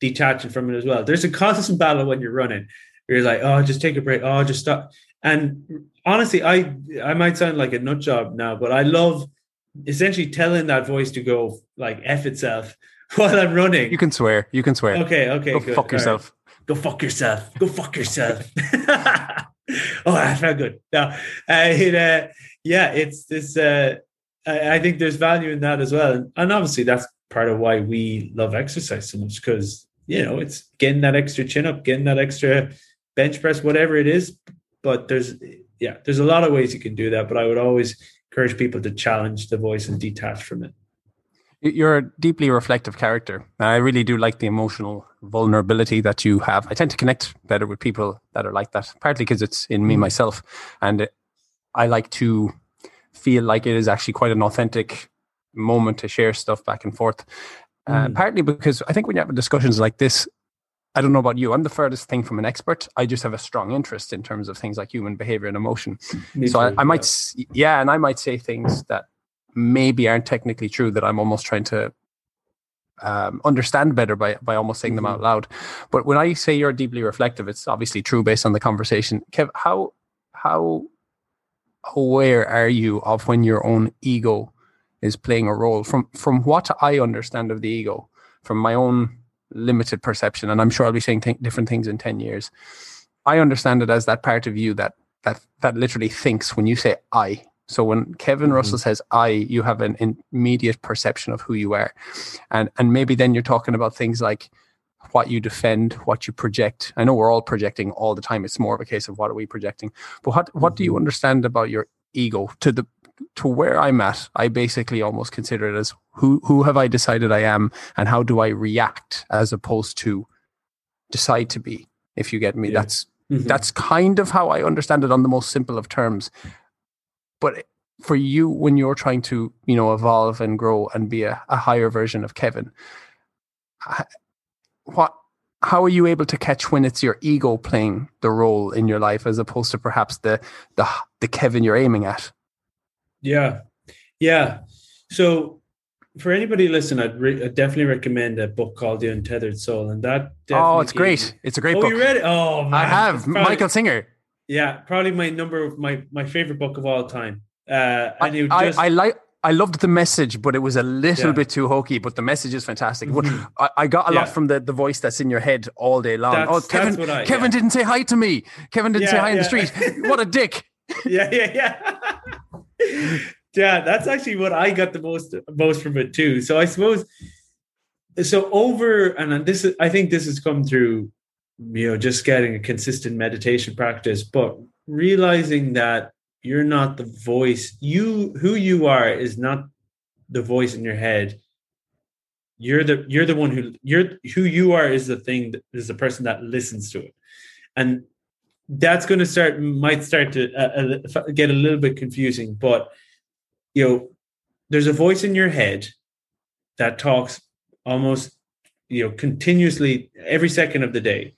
detaching from it as well. There's a constant battle when you're running. You're like, oh, just take a break. Oh, just stop. And honestly, I I might sound like a nut job now, but I love essentially telling that voice to go like f itself while I'm running. You can swear. You can swear. okay, okay, Go good. fuck All right. yourself. Go fuck yourself. Go fuck yourself. oh, that felt good. No, uh, it, uh, yeah, it's this. Uh, I, I think there's value in that as well, and, and obviously that's part of why we love exercise so much because you know it's getting that extra chin up, getting that extra bench press, whatever it is. But there's yeah, there's a lot of ways you can do that. But I would always encourage people to challenge the voice and detach from it. You're a deeply reflective character. I really do like the emotional vulnerability that you have. I tend to connect better with people that are like that, partly because it's in me Mm. myself. And I like to feel like it is actually quite an authentic moment to share stuff back and forth. Uh, Mm. partly because I think when you have discussions like this, I don't know about you, I'm the furthest thing from an expert. I just have a strong interest in terms of things like human behavior and emotion Me so I, too, I might yeah. yeah and i might say things that maybe aren't technically true that i'm almost trying to um, understand better by by almost saying them Mhm. out loud but when i say you're deeply reflective it's obviously true based on the conversation kev how how aware are you of when your own ego is playing a role from from what i understand of the ego from my own limited perception and i'm sure i'll be saying th- different things in 10 years i understand it as that part of you that that that literally thinks when you say I. So when Kevin Mhm. Russell says I, you have an immediate perception of who you are, and and maybe then you're talking about things like what you defend, what you project. I know we're all projecting all the time. It's more of a case of what are we projecting. But what what do you Mhm. understand about your ego to the to where I'm at? I basically almost consider it as who who have I decided I am, and how do I react as opposed to decide to be. If you get me, Yeah. that's Mhm. that's kind of how I understand it on the most simple of terms. But for you, when you're trying to, you know, evolve and grow and be a, a higher version of Kevin, what, how are you able to catch when it's your ego playing the role in your life as opposed to perhaps the the the Kevin you're aiming at? Yeah. Yeah. So for anybody listening, I'd, re- I'd, definitely recommend a book called The Untethered Soul, and that. Oh, it's great! Me... It's a great oh, book. you read it? Oh, man. I have probably, Michael Singer. Yeah, probably my number my my favorite book of all time. Uh, and I, just, I, I like. I loved the message, but it was a little yeah. bit too hokey. But the message is fantastic. Mm-hmm. I, I, got a yeah. lot from the, the voice that's in your head all day long. That's, oh, Kevin! I, Kevin yeah. didn't say hi to me. Kevin didn't say hi in the street. what a dick! yeah, yeah, yeah. yeah, that's actually what I got the most most from it too. So I suppose so over and this is I think this has come through you know just getting a consistent meditation practice, but realizing that you're not the voice you who you are is not the voice in your head. You're the you're the one who you're who you are is the thing that is the person that listens to it. And that's going to start might start to uh, uh, get a little bit confusing but you know there's a voice in your head that talks almost you know continuously every second of the day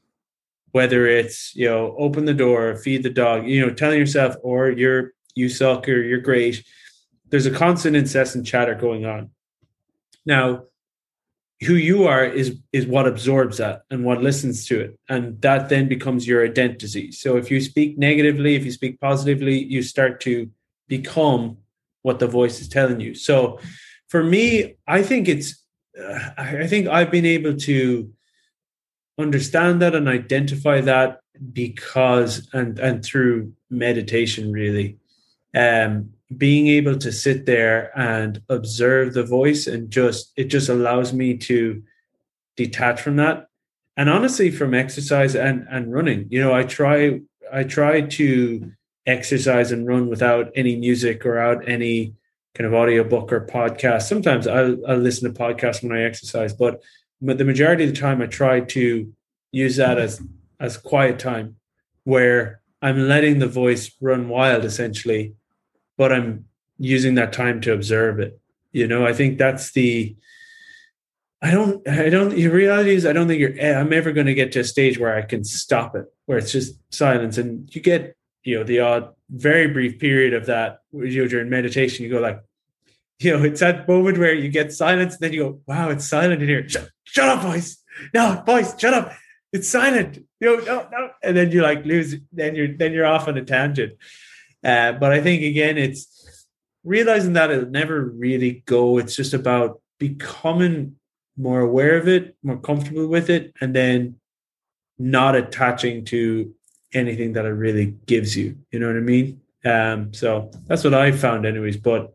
whether it's you know open the door feed the dog you know telling yourself or you're you suck or you're great. There's a constant incessant chatter going on. Now who you are is is what absorbs that and what listens to it and that then becomes your identity so if you speak negatively if you speak positively you start to become what the voice is telling you. So for me i think it's uh, i think i've been able to understand that and identify that because and and through meditation really. Um being able to sit there and observe the voice and just it just allows me to detach from that. And honestly from exercise and and running you know i try i try to exercise and run without any music or out any kind of audiobook or podcast. Sometimes I'll, I'll listen to podcasts when i exercise but but the majority of the time I try to use that as as quiet time where I'm letting the voice run wild essentially, but I'm using that time to observe it. You know, I think that's the I don't I don't the reality is I don't think you're eh, I'm ever going to get to a stage where I can stop it, where it's just silence. And you get, you know, the odd very brief period of that you know, during meditation, you go like, you know, it's that moment where you get silence, then you go, wow, it's silent in here. Shut, shut up, voice. No, voice, shut up. It's silent. You know, no, no. And then you like lose, then you're then you're off on a tangent. Uh, but I think again, it's realizing that it'll never really go. It's just about becoming more aware of it, more comfortable with it, and then not attaching to anything that it really gives you. You know what I mean? Um, so that's what I found, anyways. But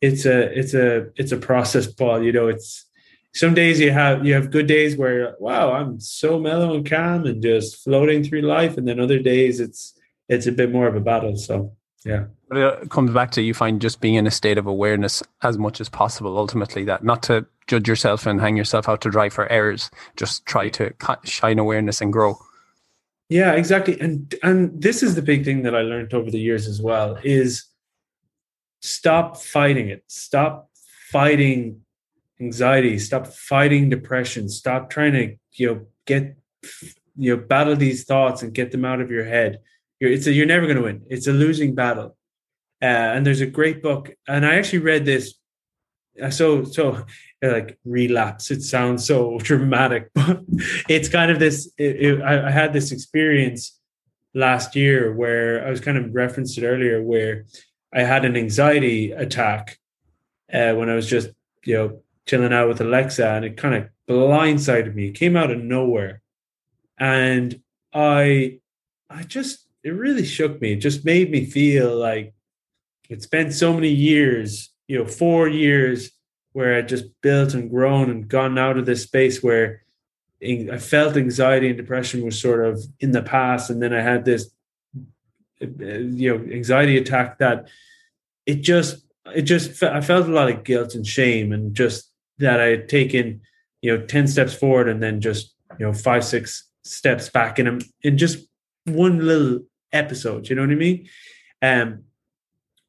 it's a it's a it's a process, Paul. You know, it's some days you have you have good days where wow, I'm so mellow and calm and just floating through life, and then other days it's it's a bit more of a battle. So yeah. But it comes back to you find just being in a state of awareness as much as possible. Ultimately, that not to judge yourself and hang yourself out to dry for errors. Just try to shine awareness and grow. Yeah, exactly. And and this is the big thing that I learned over the years as well is stop fighting it. Stop fighting anxiety. Stop fighting depression. Stop trying to you know get you know battle these thoughts and get them out of your head. You're it's a, you're never going to win. It's a losing battle. Uh, and there's a great book, and I actually read this. Uh, so so like relapse. It sounds so dramatic, but it's kind of this. It, it, I, I had this experience last year where I was kind of referenced it earlier, where I had an anxiety attack uh, when I was just, you know, chilling out with Alexa, and it kind of blindsided me. It came out of nowhere, and I, I just, it really shook me. It just made me feel like it spent so many years, you know, four years where I just built and grown and gone out of this space where I felt anxiety and depression was sort of in the past, and then I had this you know anxiety attack that it just it just I felt a lot of guilt and shame and just that I had taken you know 10 steps forward and then just you know five six steps back in in just one little episode you know what I mean? Um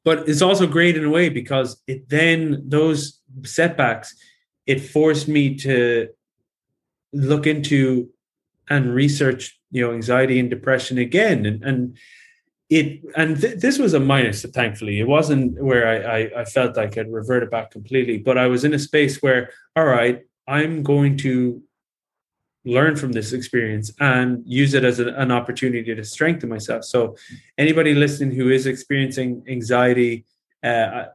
but it's also great in a way because it then those setbacks it forced me to look into and research you know anxiety and depression again and and it and th- this was a minus thankfully it wasn't where I, I i felt like i'd reverted back completely but i was in a space where all right i'm going to learn from this experience and use it as a, an opportunity to strengthen myself. So anybody listening who is experiencing anxiety uh,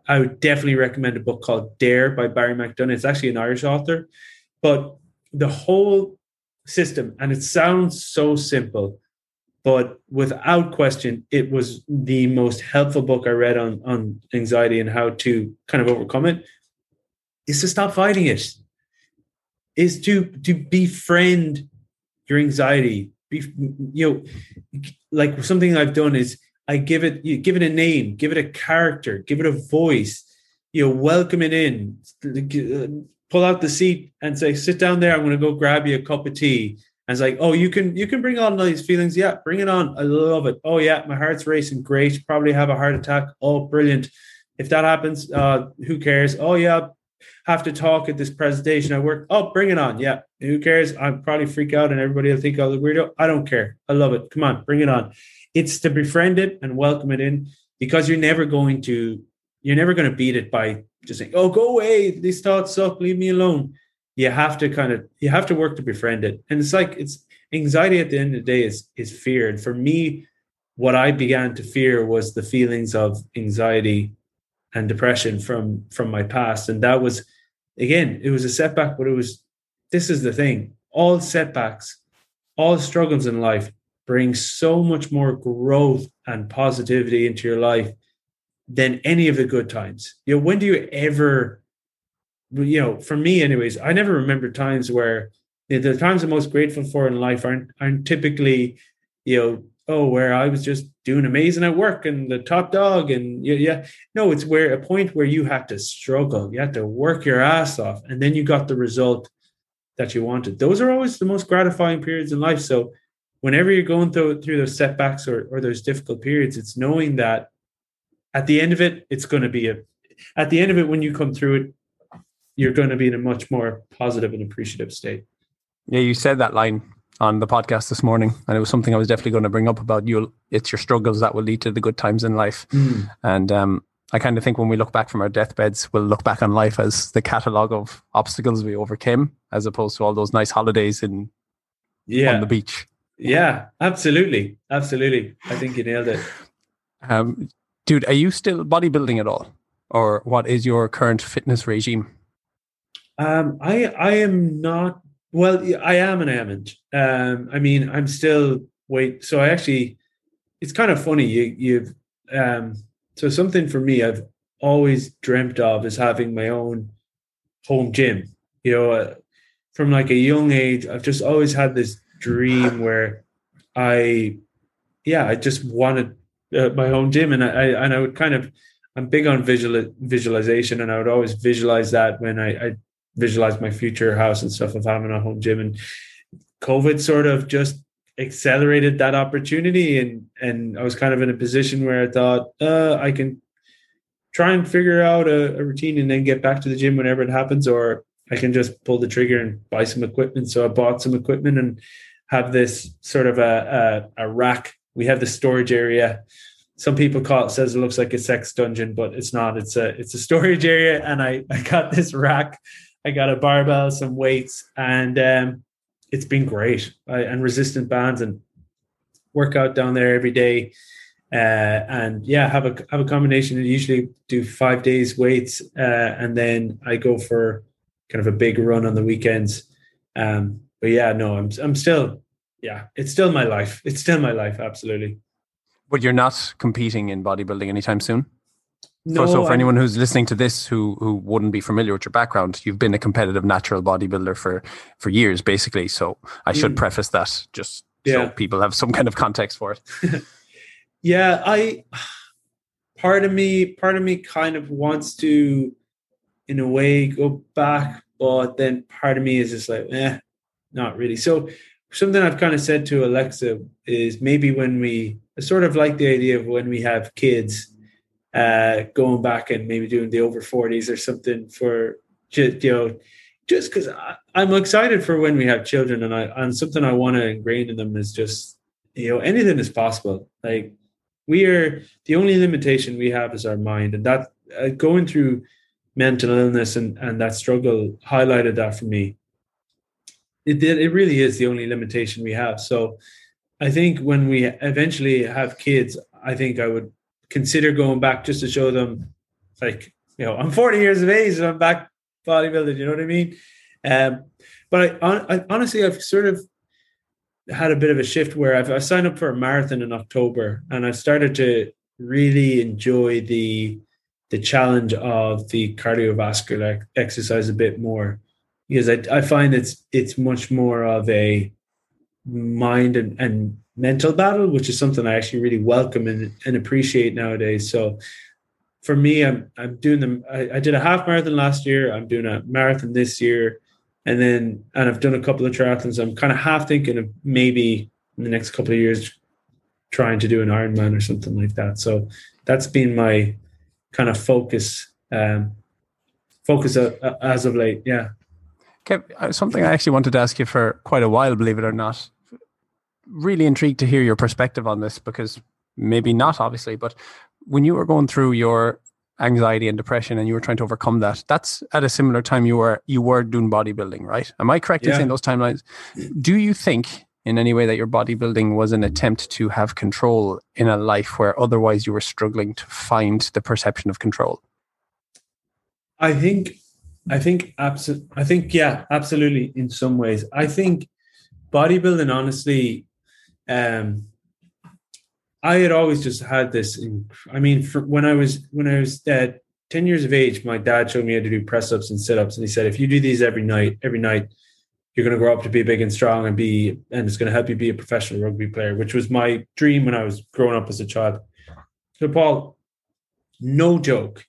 I, I would definitely recommend a book called dare by Barry McDonagh. It's actually an irish author but the whole system and it sounds so simple but without question, it was the most helpful book I read on, on anxiety and how to kind of overcome it. Is to stop fighting it. Is to to befriend your anxiety. Be, you know, like something I've done is I give it you give it a name, give it a character, give it a voice. You know, welcome it in. Pull out the seat and say, "Sit down there. I'm going to go grab you a cup of tea." And it's like, oh, you can you can bring on all these feelings. Yeah, bring it on. I love it. Oh yeah, my heart's racing. Great. Probably have a heart attack. Oh, brilliant. If that happens, uh, who cares? Oh yeah, have to talk at this presentation at work. Oh, bring it on. Yeah. Who cares? I'll probably freak out and everybody will think I'm a weirdo. I don't care. I love it. Come on, bring it on. It's to befriend it and welcome it in because you're never going to you're never going to beat it by just saying, "Oh, go away. These thoughts suck. Leave me alone." You have to kind of you have to work to befriend it. And it's like it's anxiety at the end of the day is is fear. And for me what i began to fear was the feelings of anxiety and depression from from my past. And that was again it was a setback but it was this is the thing. All setbacks all struggles in life bring so much more growth and positivity into your life than any of the good times. You know when do you ever you know, for me, anyways, I never remember times where the times I'm most grateful for in life aren't aren't typically, you know, oh, where I was just doing amazing at work and the top dog and yeah, yeah. No, it's where a point where you had to struggle, you had to work your ass off, and then you got the result that you wanted. Those are always the most gratifying periods in life. So whenever you're going through through those setbacks or or those difficult periods, it's knowing that at the end of it, it's going to be a at the end of it when you come through it you're going to be in a much more positive and appreciative state. Yeah, you said that line on the podcast this morning, and it was something I was definitely going to bring up about you. It's your struggles that will lead to the good times in life, mm. and um, I kind of think when we look back from our deathbeds, we'll look back on life as the catalogue of obstacles we overcame, as opposed to all those nice holidays in yeah. on the beach. Yeah, absolutely, absolutely. I think you nailed it. Um, dude, are you still bodybuilding at all, or what is your current fitness regime? Um, I I am not. Well, I am and I haven't. Um, I mean, I'm still wait. So I actually, it's kind of funny. You you've um, so something for me. I've always dreamt of is having my own home gym. You know, uh, from like a young age, I've just always had this dream where I, yeah, I just wanted uh, my own gym, and I and I would kind of I'm big on visual visualization, and I would always visualize that when I, I visualize my future house and stuff of having a home gym. And COVID sort of just accelerated that opportunity. And and I was kind of in a position where I thought, uh, I can try and figure out a, a routine and then get back to the gym whenever it happens, or I can just pull the trigger and buy some equipment. So I bought some equipment and have this sort of a, a, a rack. We have the storage area some people call it says it looks like a sex dungeon, but it's not. It's a it's a storage area, and I I got this rack I got a barbell, some weights, and um, it's been great. I, and resistant bands and workout down there every day. Uh, and yeah, have a have a combination. I usually do five days weights, uh, and then I go for kind of a big run on the weekends. Um, but yeah, no, I'm I'm still yeah, it's still my life. It's still my life, absolutely. But you're not competing in bodybuilding anytime soon. No, so, so for I'm, anyone who's listening to this who who wouldn't be familiar with your background, you've been a competitive natural bodybuilder for for years, basically. So I should mm. preface that just yeah. so people have some kind of context for it. yeah, I part of me part of me kind of wants to, in a way, go back, but then part of me is just like, eh, not really. So something I've kind of said to Alexa is maybe when we I sort of like the idea of when we have kids uh, going back and maybe doing the over 40s or something for just, you know, just because I'm excited for when we have children and I and something I want to ingrain in them is just, you know, anything is possible. Like we are the only limitation we have is our mind, and that uh, going through mental illness and and that struggle highlighted that for me. It. It really is the only limitation we have. So, I think when we eventually have kids, I think I would consider going back just to show them, like you know, I'm 40 years of age and I'm back bodybuilding. You know what I mean? Um, but I, I honestly, I've sort of had a bit of a shift where I've I signed up for a marathon in October, and I started to really enjoy the the challenge of the cardiovascular exercise a bit more because I, I find it's it's much more of a mind and, and mental battle, which is something I actually really welcome and, and appreciate nowadays. So for me, I'm I'm doing them. I, I did a half marathon last year. I'm doing a marathon this year and then and I've done a couple of triathlons. I'm kind of half thinking of maybe in the next couple of years trying to do an Ironman or something like that. So that's been my kind of focus um, focus as of late. Yeah. Kev, uh, something I actually wanted to ask you for quite a while, believe it or not. Really intrigued to hear your perspective on this because maybe not, obviously, but when you were going through your anxiety and depression and you were trying to overcome that that's at a similar time you were you were doing bodybuilding right? Am i correct yeah. in saying those timelines? Do you think in any way that your bodybuilding was an attempt to have control in a life where otherwise you were struggling to find the perception of control? I think i think absolutely i think yeah absolutely in some ways. I think bodybuilding honestly um I had always just had this. In, I mean, when I was when I was uh, ten years of age, my dad showed me how to do press ups and sit ups, and he said, if you do these every night, every night, you're going to grow up to be big and strong and be, and it's going to help you be a professional rugby player, which was my dream when I was growing up as a child. So, Paul, no joke.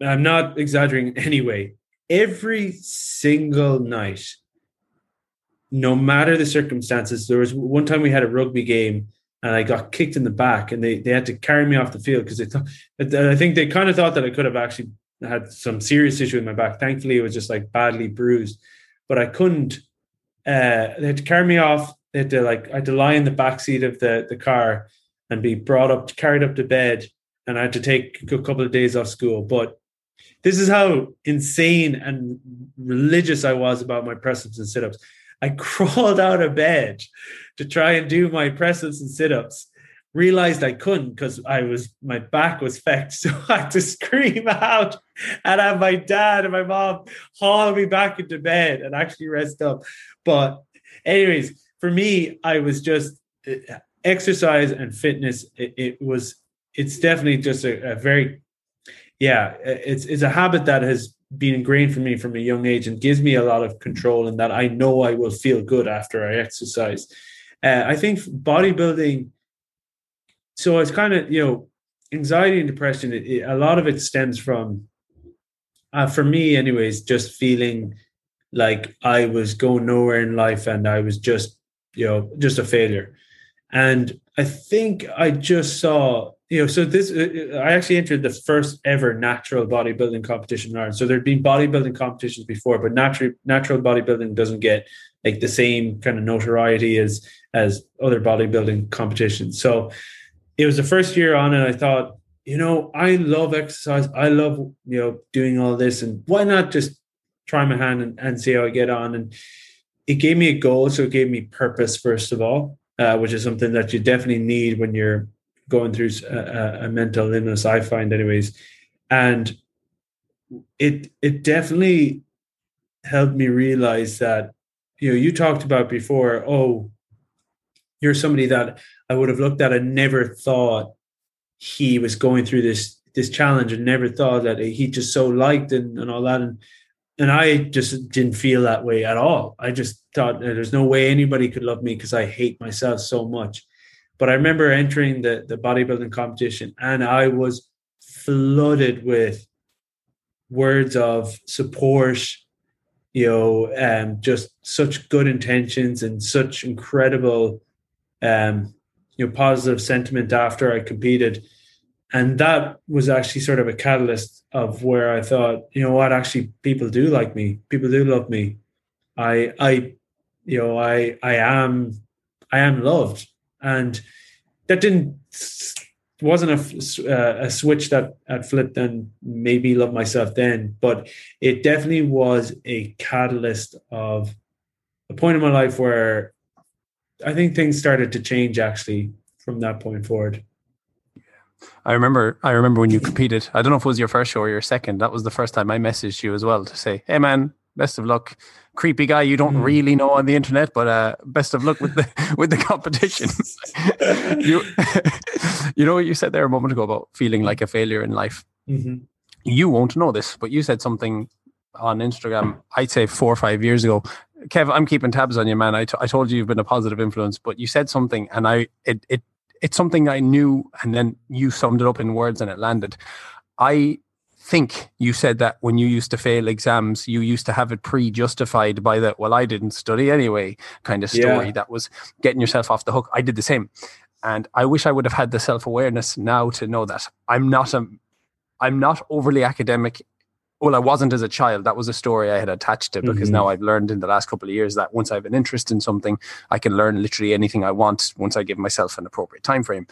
I'm not exaggerating anyway. Every single night, no matter the circumstances, there was one time we had a rugby game and I got kicked in the back, and they they had to carry me off the field because they thought. I think they kind of thought that I could have actually had some serious issue with my back. Thankfully, it was just like badly bruised, but I couldn't. Uh, they had to carry me off. They had to like I had to lie in the back seat of the the car and be brought up, carried up to bed, and I had to take a couple of days off school. But this is how insane and religious I was about my press ups and sit ups. I crawled out of bed to try and do my press ups and sit ups. Realized I couldn't because I was my back was fecked, so I had to scream out and have my dad and my mom haul me back into bed and actually rest up. But, anyways, for me, I was just uh, exercise and fitness. It, it was it's definitely just a, a very yeah, it's it's a habit that has been ingrained for me from a young age and gives me a lot of control and that I know I will feel good after I exercise. Uh, I think bodybuilding, so it's kind of, you know, anxiety and depression, it, it, a lot of it stems from, uh, for me, anyways, just feeling like I was going nowhere in life and I was just, you know, just a failure. And I think I just saw you know, so this uh, uh, I actually entered the first ever natural bodybuilding competition in Ireland. So there'd been bodybuilding competitions before, but natural natural bodybuilding doesn't get like the same kind of notoriety as as other bodybuilding competitions. So it was the first year on, and I thought, you know, I love exercise. I love you know doing all this, and why not just try my hand and, and see how I get on? And it gave me a goal, so it gave me purpose first of all, uh, which is something that you definitely need when you're going through a, a mental illness. I find, anyways, and it it definitely helped me realize that you know you talked about before. Oh, you're somebody that I would have looked at and never thought he was going through this this challenge and never thought that he just so liked and, and all that and and I just didn't feel that way at all. I just thought there's no way anybody could love me because I hate myself so much. But I remember entering the, the bodybuilding competition and I was flooded with words of support, you know, um, just such good intentions and such incredible, um, you know, positive sentiment after I competed. And that was actually sort of a catalyst of where I thought, you know what, actually people do like me. People do love me. I, I, you know, I, I am, I am loved and that didn't wasn't a, uh, a switch that had flipped and made me love myself then, but it definitely was a catalyst of a point in my life where I think things started to change actually from that point forward. I remember I remember when you competed. I don't know if it was your first show or your second. That was the first time I messaged you as well to say, "Hey man, best of luck. Creepy guy you don't mm. really know on the internet, but uh, best of luck with the with the competition." you you know what you said there a moment ago about feeling like a failure in life. Mm-hmm. You won't know this, but you said something on Instagram. I'd say four or five years ago. Kev, I'm keeping tabs on you, man. I, t- I told you you've been a positive influence, but you said something, and I it it it's something I knew, and then you summed it up in words, and it landed. I think you said that when you used to fail exams, you used to have it pre-justified by that. Well, I didn't study anyway, kind of story. Yeah. That was getting yourself off the hook. I did the same, and I wish I would have had the self-awareness now to know that I'm not a, I'm not overly academic well, I wasn't as a child. That was a story I had attached to because mm-hmm. now I've learned in the last couple of years that once I have an interest in something, I can learn literally anything I want once I give myself an appropriate time frame.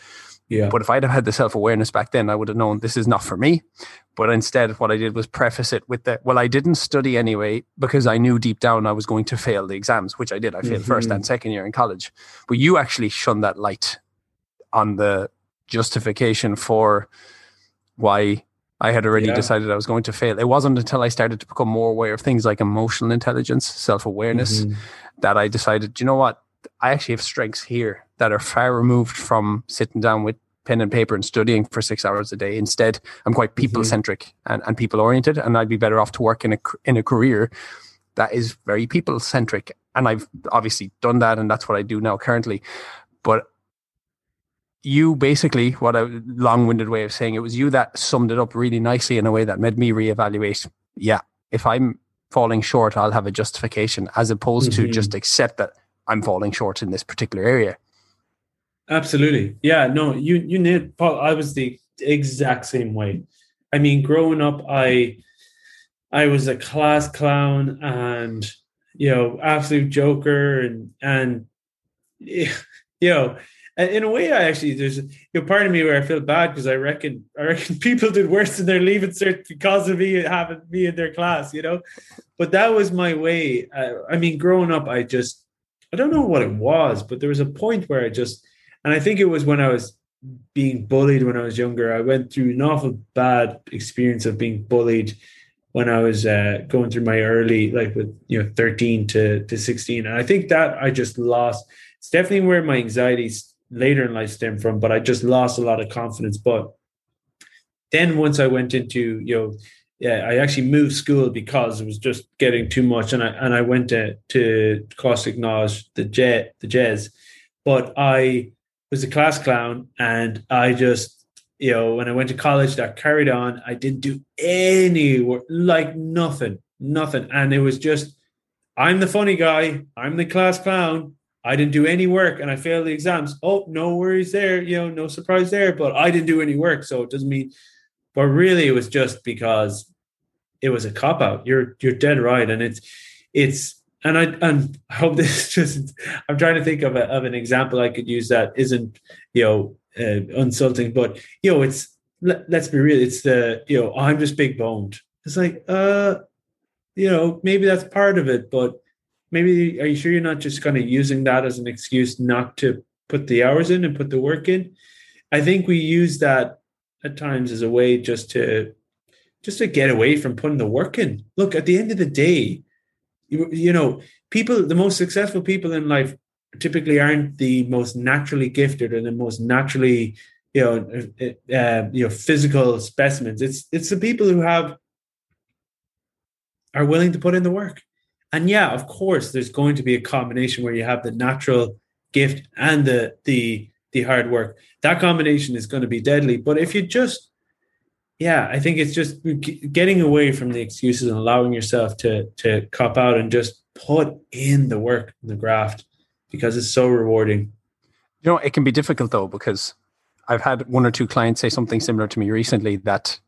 Yeah. But if I'd have had the self awareness back then, I would have known this is not for me. But instead, what I did was preface it with that. Well, I didn't study anyway because I knew deep down I was going to fail the exams, which I did. I failed mm-hmm. first and second year in college. But you actually shone that light on the justification for why I had already yeah. decided I was going to fail. It wasn't until I started to become more aware of things like emotional intelligence, self awareness, mm-hmm. that I decided, you know what? I actually have strengths here that are far removed from sitting down with pen and paper and studying for six hours a day. Instead, I'm quite people centric mm-hmm. and, and people oriented, and I'd be better off to work in a in a career that is very people centric. And I've obviously done that, and that's what I do now currently. But you basically, what a long winded way of saying it was you that summed it up really nicely in a way that made me reevaluate. Yeah, if I'm falling short, I'll have a justification as opposed mm-hmm. to just accept that I'm falling short in this particular area. Absolutely. Yeah, no, you you need Paul, I was the exact same way. I mean, growing up, I I was a class clown and you know, absolute joker and and you know, in a way, I actually there's you know, part of me where I feel bad because I reckon I reckon people did worse in their leaving cert because of me having me in their class, you know. But that was my way. Uh, I mean, growing up, I just I don't know what it was, but there was a point where I just, and I think it was when I was being bullied when I was younger. I went through an awful bad experience of being bullied when I was uh, going through my early, like with you know, thirteen to to sixteen, and I think that I just lost. It's definitely where my anxiety later in life stem from, but I just lost a lot of confidence. But then once I went into, you know, yeah, I actually moved school because it was just getting too much, and I and I went to to Caustic Knowledge, the jet, the jazz, but I was a class clown, and I just, you know, when I went to college, that carried on. I didn't do any work, like nothing, nothing, and it was just, I'm the funny guy, I'm the class clown, I didn't do any work and I failed the exams. Oh, no worries there, you know, no surprise there. But I didn't do any work, so it doesn't mean. But really, it was just because it was a cop out. You're you're dead right, and it's it's and I and I hope this just. I'm trying to think of a, of an example I could use that isn't you know uh, insulting, but you know it's let, let's be real. It's the you know I'm just big boned. It's like uh you know maybe that's part of it, but maybe are you sure you're not just kind of using that as an excuse not to put the hours in and put the work in i think we use that at times as a way just to just to get away from putting the work in. Look at the end of the day you, you know people the most successful people in life typically aren't the most naturally gifted or the most naturally you know uh, uh you know physical specimens. It's it's the people who have are willing to put in the work. And yeah, of course, there's going to be a combination where you have the natural gift and the the the hard work. That combination is going to be deadly. But if you just yeah, I think it's just getting away from the excuses and allowing yourself to to cop out and just put in the work and the graft because it's so rewarding. You know, it can be difficult though because I've had one or two clients say something similar to me recently that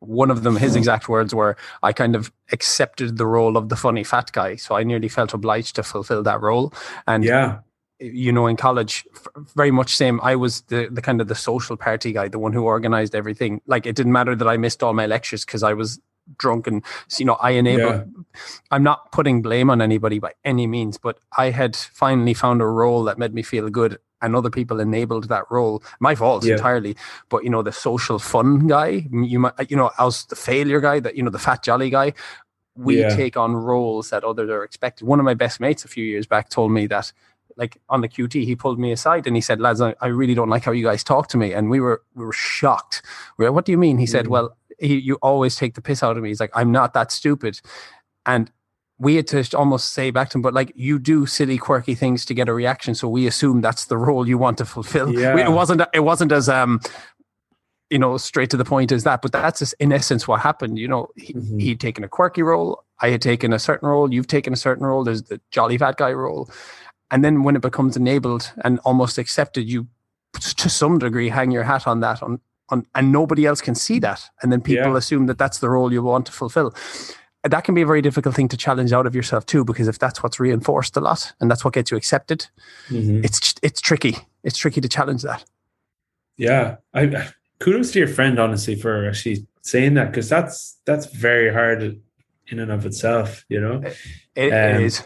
one of them, his hmm. exact words were, I kind of accepted the role of the funny fat guy. So I nearly felt obliged to fulfill that role. And yeah, you know, in college, very much same. I was the, the kind of the social party guy, the one who organized everything. Like it didn't matter that I missed all my lectures because I was drunk and you know i enabled yeah. i'm not putting blame on anybody by any means but i had finally found a role that made me feel good and other people enabled that role my fault yeah. entirely but you know the social fun guy you might you know i was the failure guy that you know the fat jolly guy we yeah. take on roles that others are expected one of my best mates a few years back told me that like on the QT, he pulled me aside and he said, "Lads, I, I, really don't like how you guys talk to me." And we were we were shocked. We were, what do you mean? He mm. said, "Well, he, you always take the piss out of me." He's like, "I'm not that stupid," and we had to almost say back to him, but like you do silly, quirky things to get a reaction, so we assume that's the role you want to fulfill. Yeah. It wasn't. It wasn't as um, you know, straight to the point as that. But that's just, in essence what happened. You know, he, mm-hmm. he'd taken a quirky role. I had taken a certain role. You've taken a certain role. There's the jolly fat guy role, and then when it becomes enabled and almost accepted, you to some degree hang your hat on that on, on and nobody else can see that. And then people yeah. assume that that's the role you want to fulfill. That can be a very difficult thing to challenge out of yourself too because if that's what's reinforced a lot and that's what gets you accepted mm-hmm. it's it's tricky. It's tricky to challenge that. Yeah. I kudos to your friend honestly for actually saying that because that's that's very hard in and of itself you know? It, it um, is.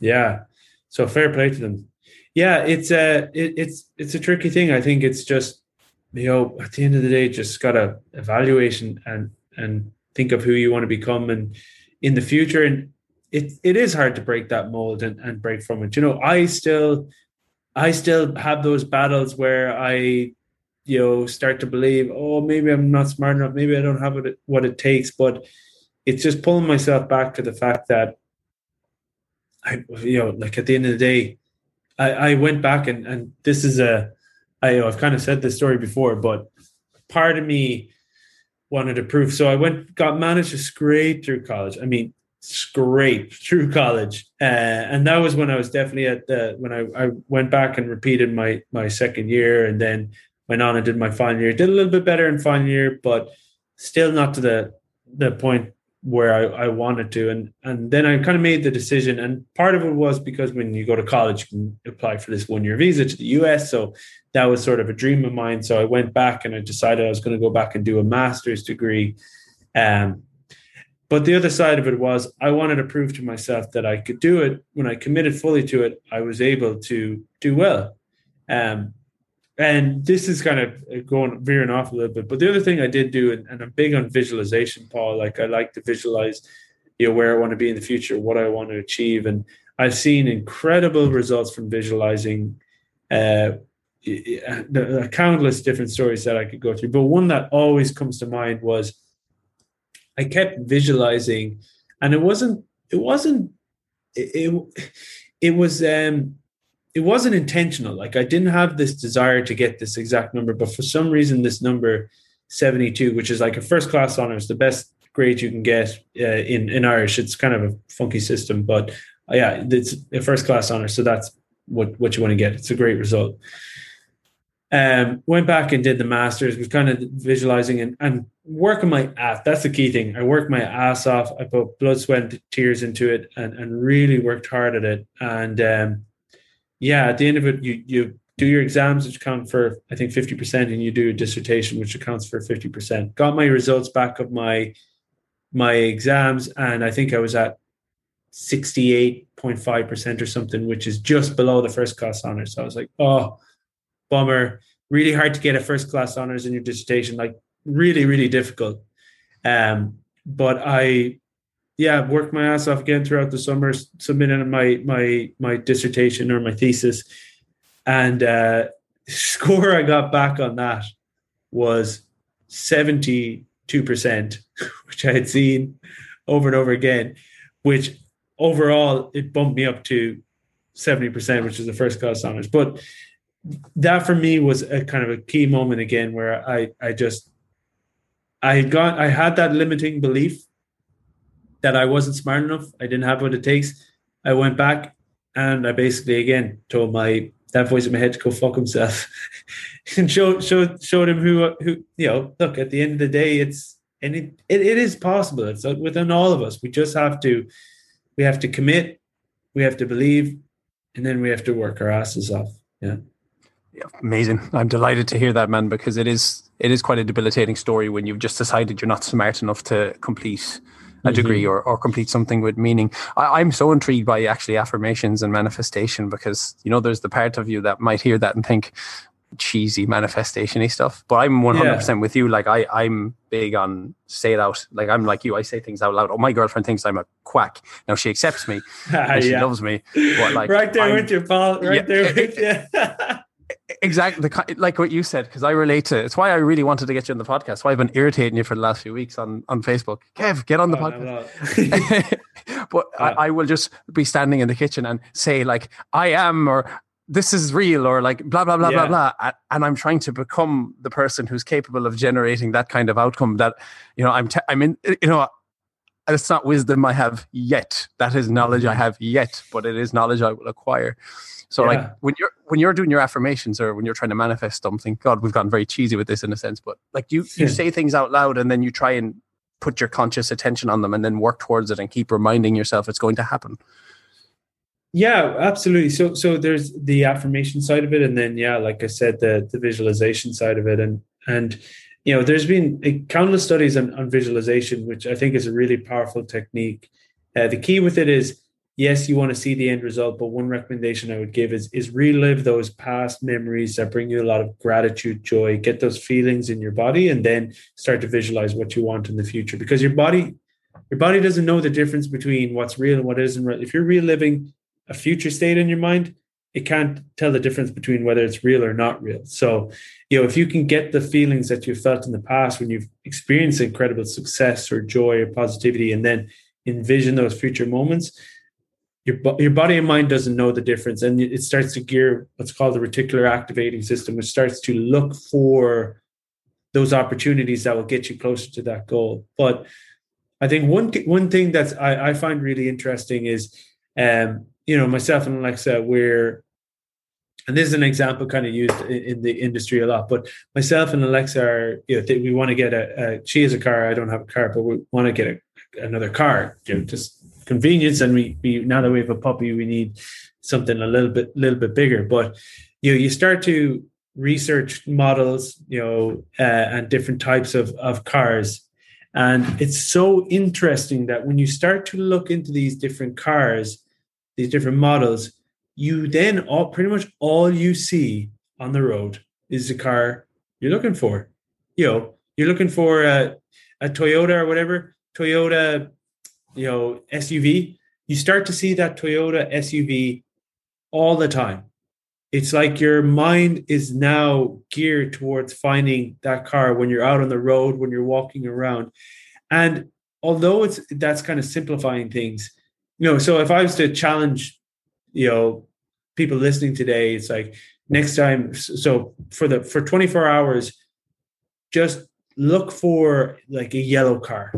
yeah so fair play to them. Yeah, it's a it, it's it's a tricky thing. I think it's just you know at the end of the day, just got to evaluation and and think of who you want to become and in the future. And it it is hard to break that mold and, and break from it. You know, I still I still have those battles where I you know start to believe, oh, maybe I'm not smart enough, maybe I don't have it, what it takes, but it's just pulling myself back to the fact that I, you know, like at the end of the day, I, I went back and, and this is a, I, I've kind of said this story before, but part of me wanted to prove. So I went, got managed to scrape through college. I mean, scrape through college. Uh, and that was when I was definitely at the, when I, I went back and repeated my, my second year and then went on and did my final year, did a little bit better in final year, but still not to the, the point where I, I wanted to. And and then I kind of made the decision. And part of it was because when you go to college, you can apply for this one year visa to the US. So that was sort of a dream of mine. So I went back and I decided I was going to go back and do a master's degree. Um, but the other side of it was I wanted to prove to myself that I could do it. When I committed fully to it, I was able to do well. Um, and this is kind of going veering off a little bit. But the other thing I did do, and, and I'm big on visualization, Paul. Like I like to visualize, you know, where I want to be in the future, what I want to achieve, and I've seen incredible results from visualizing. Uh, countless different stories that I could go through, but one that always comes to mind was I kept visualizing, and it wasn't. It wasn't. It. It, it was. Um, it wasn't intentional. Like I didn't have this desire to get this exact number, but for some reason, this number 72, which is like a first class honors, the best grade you can get uh, in in Irish. It's kind of a funky system, but uh, yeah, it's a first class honor, so that's what what you want to get. It's a great result. Um, went back and did the masters. Was kind of visualizing and, and working my ass. That's the key thing. I worked my ass off. I put blood, sweat, and tears into it, and and really worked hard at it. And um, yeah, at the end of it, you you do your exams, which count for I think fifty percent, and you do a dissertation, which accounts for fifty percent. Got my results back of my my exams, and I think I was at sixty eight point five percent or something, which is just below the first class honors. So I was like, oh, bummer. Really hard to get a first class honors in your dissertation, like really, really difficult. Um, but I yeah, worked my ass off again throughout the summer, submitting my my my dissertation or my thesis, and uh, score I got back on that was seventy two percent, which I had seen over and over again. Which overall it bumped me up to seventy percent, which is the first class honors. But that for me was a kind of a key moment again where I I just I got I had that limiting belief that I wasn't smart enough. I didn't have what it takes. I went back and I basically again told my that voice in my head to go fuck himself and showed showed showed him who who you know look at the end of the day it's and it, it, it is possible it's within all of us we just have to we have to commit we have to believe and then we have to work our asses off. Yeah. Yeah, amazing. I'm delighted to hear that, man, because it is it is quite a debilitating story when you've just decided you're not smart enough to complete a mm-hmm. degree or, or complete something with meaning. I, am so intrigued by actually affirmations and manifestation because you know there's the part of you that might hear that and think cheesy manifestationy stuff. But I'm 100 yeah. percent with you. Like I I'm big on say it out. Like I'm like you. I say things out loud. Oh, my girlfriend thinks I'm a quack. Now she accepts me. and she loves me. But like right there I'm, with you, Paul. Right yeah, there with you. exactly the, like what you said because I relate to. it. It's why I really wanted to get you on the podcast. Why I've been irritating you for the last few weeks on on Facebook. Kev, get on the oh, podcast. No, no. but yeah. I, I, will just be standing in the kitchen and say like I am or this is real or like blah blah blah yeah. blah blah and i'm trying to become the person who's capable of generating that kind of outcome that you know i'm i'm in you know it's not wisdom i have yet that is knowledge i have yet but it is knowledge i will acquire so yeah. like when you're when you're doing your affirmations or when you're trying to manifest something, God, we've gotten very cheesy with this in a sense, but like you you say things out loud and then you try and put your conscious attention on them and then work towards it and keep reminding yourself it's going to happen. Yeah, absolutely. So so there's the affirmation side of it and then yeah, like I said the the visualization side of it and and you know there's been countless studies on, on visualization which I think is a really powerful technique. Uh, the key with it is yes, you want to see the end result, but one recommendation I would give is is relive those past memories that bring you a lot of gratitude, joy, get those feelings in your body, and then start to visualize what you want in the future. Because your body, your body doesn't know the difference between what's real and what isn't real. If you're reliving a future state in your mind, it can't tell the difference between whether it's real or not real. So, you know, if you can get the feelings that you felt in the past when you've experienced incredible success or joy or positivity, and then envision those future moments, your your body and mind doesn't know the difference, and it starts to gear what's called the reticular activating system, which starts to look for those opportunities that will get you closer to that goal. But I think one one thing that's I, I find really interesting is, um, you know, myself and Alexa, we're and this is an example kind of used in, the industry a lot. But myself and Alexa are, you know, we want to get a, a, she has a car, I don't have a car, but we want to get a, another car, you know, just convenience and we, we now that we have a puppy we need something a little bit little bit bigger. But you know, you start to research models you know uh, and different types of of cars. And it's so interesting that when you start to look into these different cars these different models you then all pretty much all you see on the road is the car you're looking for. You know you're looking for a, a toyota or whatever toyota you know SUV, you start to see that Toyota SUV all the time. It's like your mind is now geared towards finding that car when you're out on the road, when you're walking around. And although it's that's kind of simplifying things, you know, so if I was to challenge, you know, people listening today, it's like next time, so for the for 24 hours, just look for like a yellow car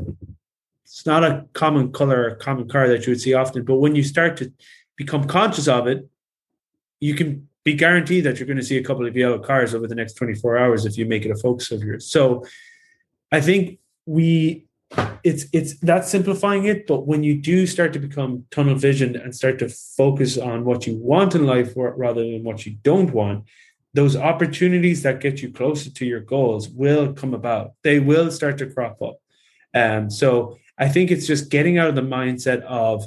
it's not a common color or common car that you would see often. But when you start to become conscious of it, you can be guaranteed that you're going to see a couple of yellow cars over the next 24 hours if you make it a focus of yours. So I think we it's it's that's simplifying it but when you do start to become tunnel vision and start to focus on what you want in life rather than what you don't want those opportunities that get you closer to your goals will come about they will start to crop up um, so I think it's just getting out of the mindset of,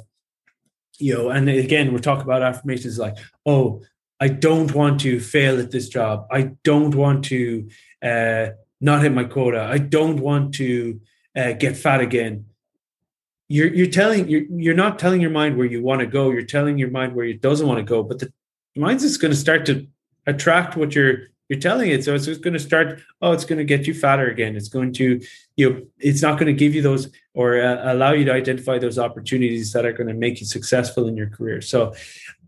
you know, and again, we're talking about affirmations like, oh, I don't want to fail at this job. I don't want to uh, not hit my quota. I don't want to uh, get fat again. You're you're telling you're you're not telling your mind where you want to go. You're telling your mind where it doesn't want to go. But the mind's just going to start to attract what you're you're telling it. So it's going to start, oh, it's going to get you fatter again. It's going to, you know, it's not going to give you those or uh, allow you to identify those opportunities that are going to make you successful in your career. So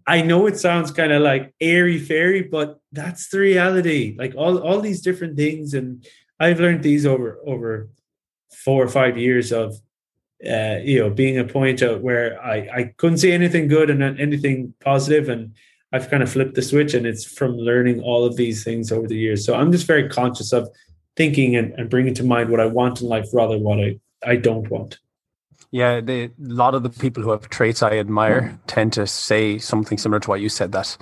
I know it sounds kind of like airy fairy, but that's the reality. Like all, all these different things. And I've learned these over, over four or five years of, uh, you know, being a point where I, I couldn't see anything good and anything positive and I've kind of flipped the switch and it's from learning all of these things over the years. So I'm just very conscious of thinking and, and bringing to mind what I want in life rather than what I, I don't want. Yeah, the, a lot of the people who have traits I admire mm-hmm. tend to say something similar to what you said. That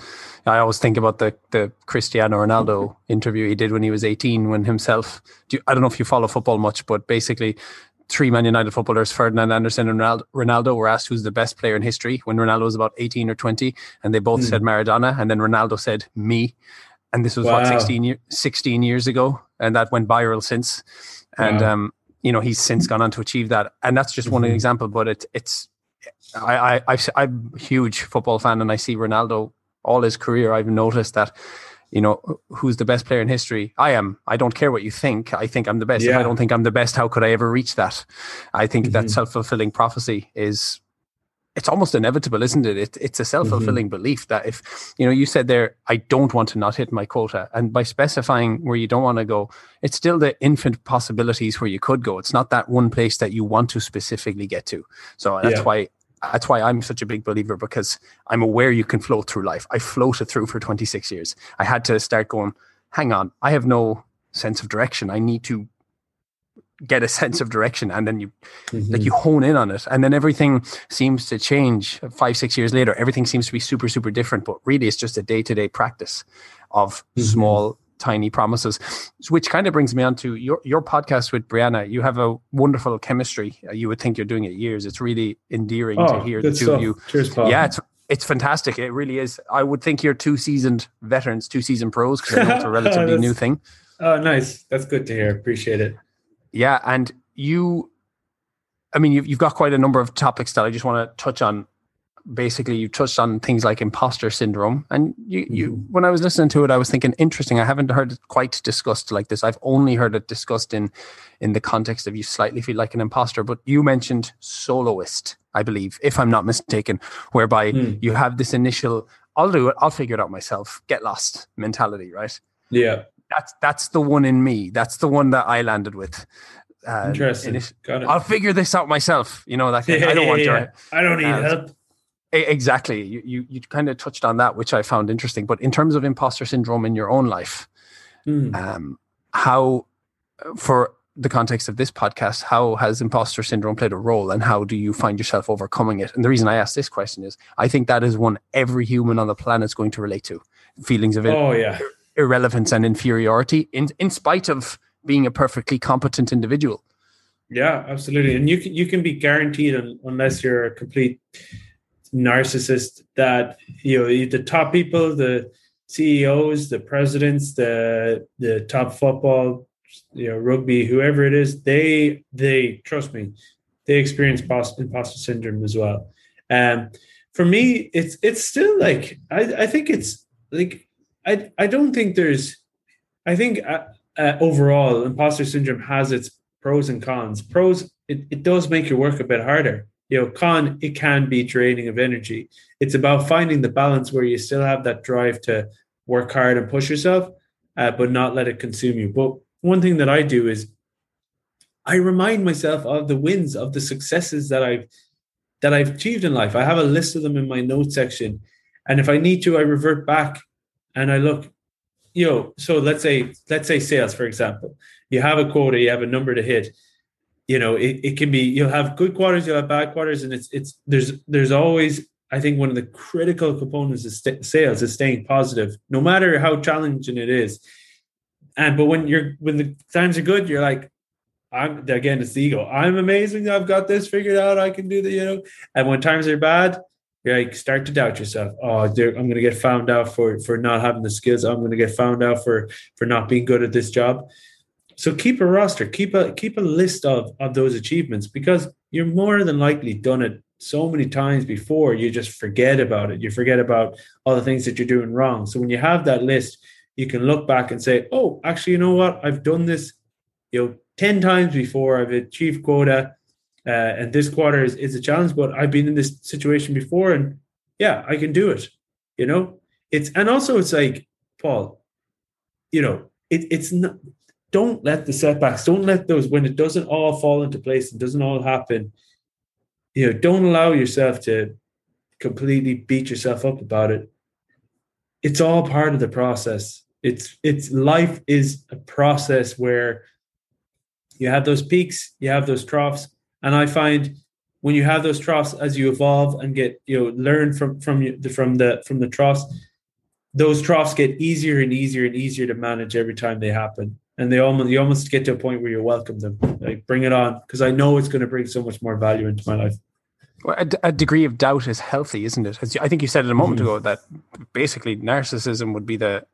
I always think about the the Cristiano Ronaldo mm-hmm. interview he did when he was 18, when himself. Do you, I don't know if you follow football much, but basically, three Man United footballers, Ferdinand Anderson and Ronaldo, were asked who's the best player in history when Ronaldo was about 18 or 20, and they both mm. said Maradona, and then Ronaldo said me, and this was wow. what 16, year, 16 years ago, and that went viral since, and wow. um, you know he's since gone on to achieve that, and that's just mm-hmm. one example, but it, it's. I, I, I'm a huge football fan, and I see Ronaldo all his career. I've noticed that you know, who's the best player in history? I am. I don't care what you think. I think I'm the best. Yeah. If I don't think I'm the best, how could I ever reach that? I think mm-hmm. that self fulfilling prophecy is. It's almost inevitable, isn't it? it it's a self fulfilling mm-hmm. belief that if, you know, you said there, I don't want to not hit my quota. And by specifying where you don't want to go, it's still the infinite possibilities where you could go. It's not that one place that you want to specifically get to. So that's yeah. why that's why I'm such a big believer because I'm aware you can float through life. I floated through for 26 years. I had to start going, hang on, I have no sense of direction. I need to get a sense of direction and then you mm-hmm. like you hone in on it and then everything seems to change five six years later everything seems to be super super different but really it's just a day-to-day practice of mm-hmm. small tiny promises, which kind of brings me on to your, your podcast with Brianna. You have a wonderful chemistry. Uh, you would think you're doing it years. It's really endearing oh, to hear the two stuff. of you. Cheers, Paul. Yeah, it's, it's fantastic. It really is. I would think you're two seasoned veterans, two seasoned pros, because I know it's a relatively new thing. Oh, nice. That's good to hear. Appreciate it. Yeah. And you, I mean, you've, you've got quite a number of topics that I just want to touch on basically you touched on things like imposter syndrome and you, you mm-hmm. when i was listening to it i was thinking interesting i haven't heard it quite discussed like this i've only heard it discussed in in the context of you slightly feel like an imposter but you mentioned soloist i believe if i'm not mistaken whereby mm. you have this initial i'll do it i'll figure it out myself get lost mentality right yeah that's that's the one in me that's the one that i landed with uh, Interesting. Got it. I'll figure this out myself. You know that. Yeah, I don't yeah, want yeah. to. I don't need help. Exactly. You, you, you kind of touched on that, which I found interesting. But in terms of imposter syndrome in your own life, mm. um, how, for the context of this podcast, how has imposter syndrome played a role and how do you find yourself overcoming it? And the reason I ask this question is I think that is one every human on the planet is going to relate to feelings of oh, yeah. irrelevance and inferiority in, in spite of being a perfectly competent individual. Yeah, absolutely. And you can, you can be guaranteed unless you're a complete narcissist that you know the top people the ceos the presidents the the top football you know rugby whoever it is they they trust me they experience imposter syndrome as well. Um for me it's it's still like i i think it's like i i don't think there's i think uh, uh, overall imposter syndrome has its pros and cons. Pros it, it does make your work a bit harder you know con it can be draining of energy. It's about finding the balance where you still have that drive to work hard and push yourself uh, but not let it consume you. But one thing that i do is i remind myself of the wins of the successes that i've that i've achieved in life. I have a list of them in my notes section. And if i need to i revert back and i look you know so let's say let's say sales for example. You have a quota you have a number to hit you know it, it can be you'll have good quarters you'll have bad quarters and it's it's there's there's always i think one of the critical components of st- sales is staying positive no matter how challenging it is. And but when you're when the times are good you're like i'm again it's the ego. I'm amazing i've got this figured out i can do the you know? And when times are bad you're like start to doubt yourself. Oh i'm going to get found out for for not having the skills. I'm going to get found out for for not being good at this job so keep a roster, keep a keep a list of of those achievements because you're more than likely done it so many times before you just forget about it. You forget about all the things that you're doing wrong. So when you have that list, you can look back and say, "Oh, actually, you know what? I've done this, you know, ten times before. I've achieved quota, uh, and this quarter is, is a challenge. But I've been in this situation before, and yeah, I can do it. You know, it's and also it's like Paul, you know, it, it's not don't let the setbacks, don't let those when it doesn't all fall into place, and doesn't all happen. You know, don't allow yourself to completely beat yourself up about it. It's all part of the process. It's it's life is a process where you have those peaks, you have those troughs, and I find when you have those troughs as you evolve and get you know learn from from the from the from the troughs those troughs get easier and easier and easier to manage every time they happen and they almost you almost get to a point where you welcome them like bring it on because i know it's going to bring so much more value into my life well, a, a, degree of doubt is healthy isn't it As i think you said it a moment mm-hmm. ago that basically narcissism would be the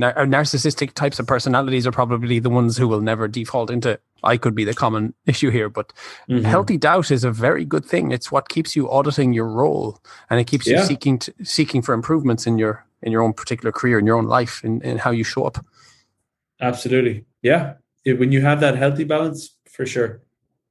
uh, narcissistic types of personalities are probably the ones who will never default into I could be the common issue here, but mm-hmm. healthy doubt is a very good thing. It's what keeps you auditing your role and it keeps yeah. you seeking to, seeking for improvements in your in your own particular career in your own life and in, in how you show up. Absolutely. Yeah. When you have that healthy balance, for sure.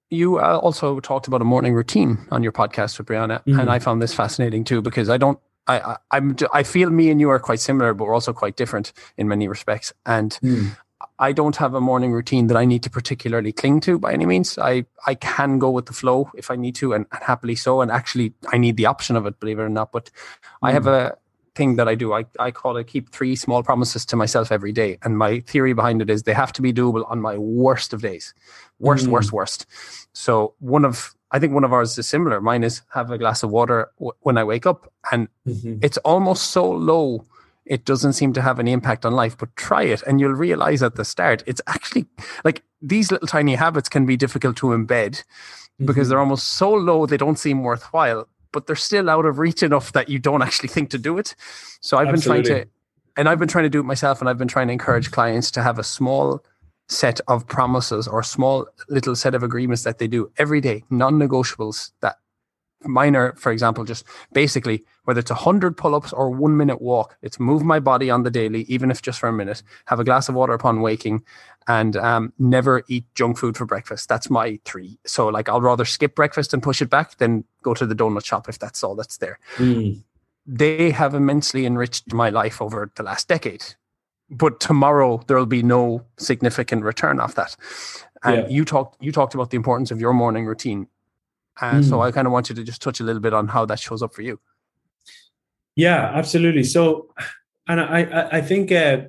You uh, also talked about a morning routine on your podcast with Brianna, mm-hmm. and I found this fascinating too because I don't I, I am I feel me and you are quite similar, but we're also quite different in many respects. And mm. I don't have a morning routine that I need to particularly cling to by any means. I I can go with the flow if I need to, and, and happily so. And actually, I need the option of it, believe it or not. But mm. I have hmm. a thing that I do. I, I call it keep three small promises to myself every day. And my theory behind it is they have to be doable on my worst of days. Worst, mm. worst, worst. So one of I think one of ours is similar. Mine is have a glass of water w- when I wake up, and mm-hmm. it's almost so low it doesn't seem to have any impact on life. But try it, and you'll realize at the start it's actually like these little tiny habits can be difficult to embed mm-hmm. because they're almost so low they don't seem worthwhile, but they're still out of reach enough that you don't actually think to do it. So I've Absolutely. been trying to, and I've been trying to do it myself, and I've been trying to encourage clients to have a small set of promises or small little set of agreements that they do every day, non-negotiables that minor, for example, just basically whether it's a hundred pull-ups or one minute walk, it's move my body on the daily, even if just for a minute, have a glass of water upon waking and um, never eat junk food for breakfast. That's my three. So like I'll rather skip breakfast and push it back than go to the donut shop if that's all that's there. Mm. They have immensely enriched my life over the last decade but tomorrow there will be no significant return off that. And yeah. you talked you talked about the importance of your morning routine. And mm. so I kind of want you to just touch a little bit on how that shows up for you. Yeah, absolutely. So, and I I think uh,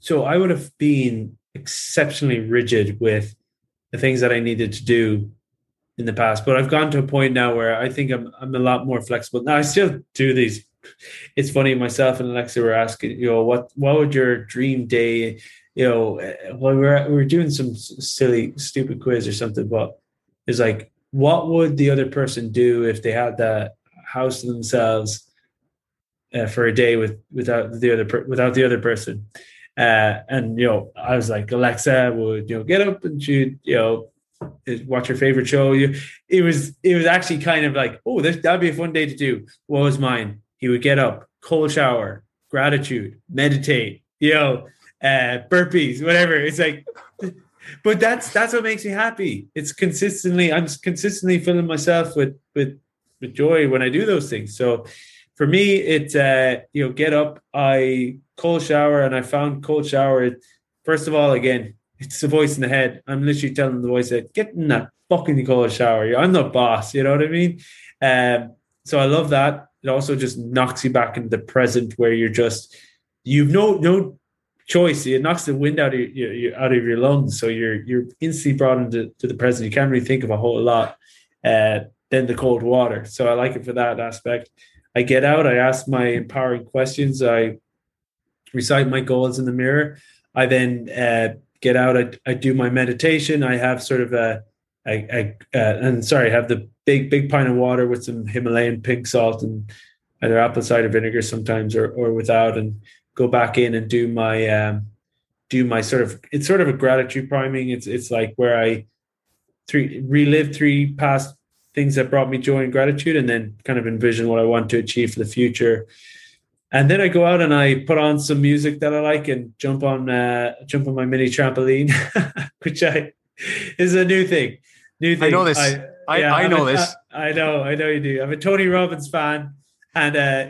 so. I would have been exceptionally rigid with the things that I needed to do in the past, but I've gone to a point now where I think I'm I'm a lot more flexible. Now I still do these it's funny. Myself and Alexa were asking, you know, what what would your dream day, you know, well, we are we are doing some silly, stupid quiz or something, but it's like, what would the other person do if they had that house to themselves uh, for a day with without the other per, without the other person? Uh, and you know, I was like, Alexa would you know get up and she you know watch your favorite show. You, it was it was actually kind of like, oh, this that'd be a fun day to do. What was mine? he would get up, cold shower, gratitude, meditate, you know, uh, burpees, whatever. It's like, but that's that's what makes me happy. It's consistently, I'm consistently filling myself with with with joy when I do those things. So for me, it's uh, you know, get up, I cold shower, and I found cold shower. First of all, again, it's the voice in the head. I'm literally telling the voice that get in that fucking cold shower. I'm the boss. You know what I mean? Um, so I love that it also just knocks you back into the present where you're just you've no no choice. It knocks the wind out of your, out of your lungs, so you're you're instantly brought into to the present. You can't really think of a whole lot. Uh, than the cold water. So I like it for that aspect. I get out. I ask my empowering questions. I recite my goals in the mirror. I then uh, get out. I, I do my meditation. I have sort of a, a, a uh, and sorry, I have the big big pint of water with some Himalayan pink salt and either apple cider vinegar sometimes or or without, and go back in and do my um, do my sort of it's sort of a gratitude priming. It's it's like where I three relive three past things that brought me joy and gratitude, and then kind of envision what I want to achieve for the future. And then I go out and I put on some music that I like and jump on uh, jump on my mini trampoline, which I is a new thing. New thing. I know this. I, I, yeah, I know a, this. I, I know, I know you do. I'm a Tony Robbins fan, and uh,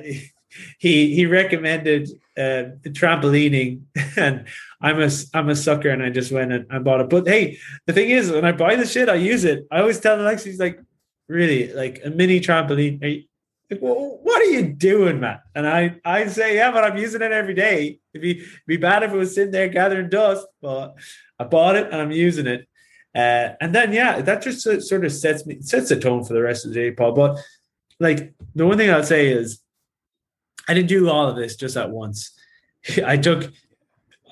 he he recommended uh, the trampolining, and I'm a I'm a sucker, and I just went and I bought it. But hey, the thing is, when I buy the shit, I use it. I always tell Alexa, he's like, really, like a mini trampoline. Are you, what are you doing, man? And I I say, yeah, but I'm using it every day. It'd be, it'd be bad if it was sitting there gathering dust, but I bought it and I'm using it. Uh, and then yeah, that just sort of sets me sets the tone for the rest of the day, Paul. But like the one thing I'll say is, I didn't do all of this just at once. I took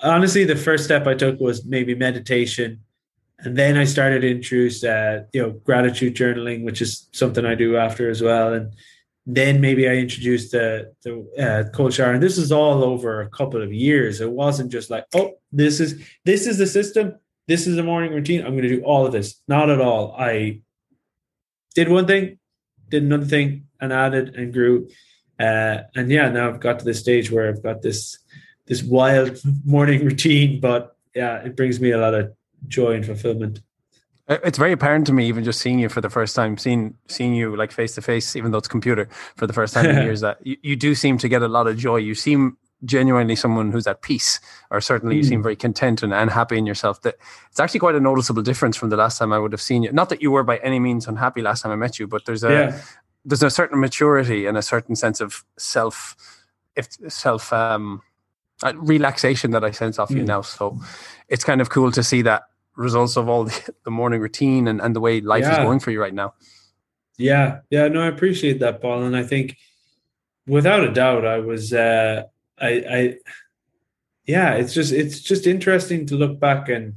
honestly the first step I took was maybe meditation, and then I started introduce uh, you know gratitude journaling, which is something I do after as well, and then maybe I introduced the the uh, cold shower, and this is all over a couple of years. It wasn't just like, oh, this is this is the system, this is the morning routine. I'm going to do all of this. Not at all. I did one thing, did another thing, and added and grew. Uh, and yeah, now I've got to this stage where I've got this this wild morning routine, but yeah, it brings me a lot of joy and fulfillment. It's very apparent to me, even just seeing you for the first time, seeing seeing you like face to face, even though it's computer for the first time in years, that you, you do seem to get a lot of joy. You seem genuinely someone who's at peace, or certainly you seem mm. very content and, and happy in yourself. That it's actually quite a noticeable difference from the last time I would have seen you. Not that you were by any means unhappy last time I met you, but there's a yeah. There's a certain maturity and a certain sense of self, if self um, uh, relaxation that I sense off mm. you now. So it's kind of cool to see that results of all the, the morning routine and, and the way life yeah. is going for you right now. Yeah, yeah, no, I appreciate that, Paul, and I think without a doubt, I was, uh, I, I, yeah, it's just it's just interesting to look back and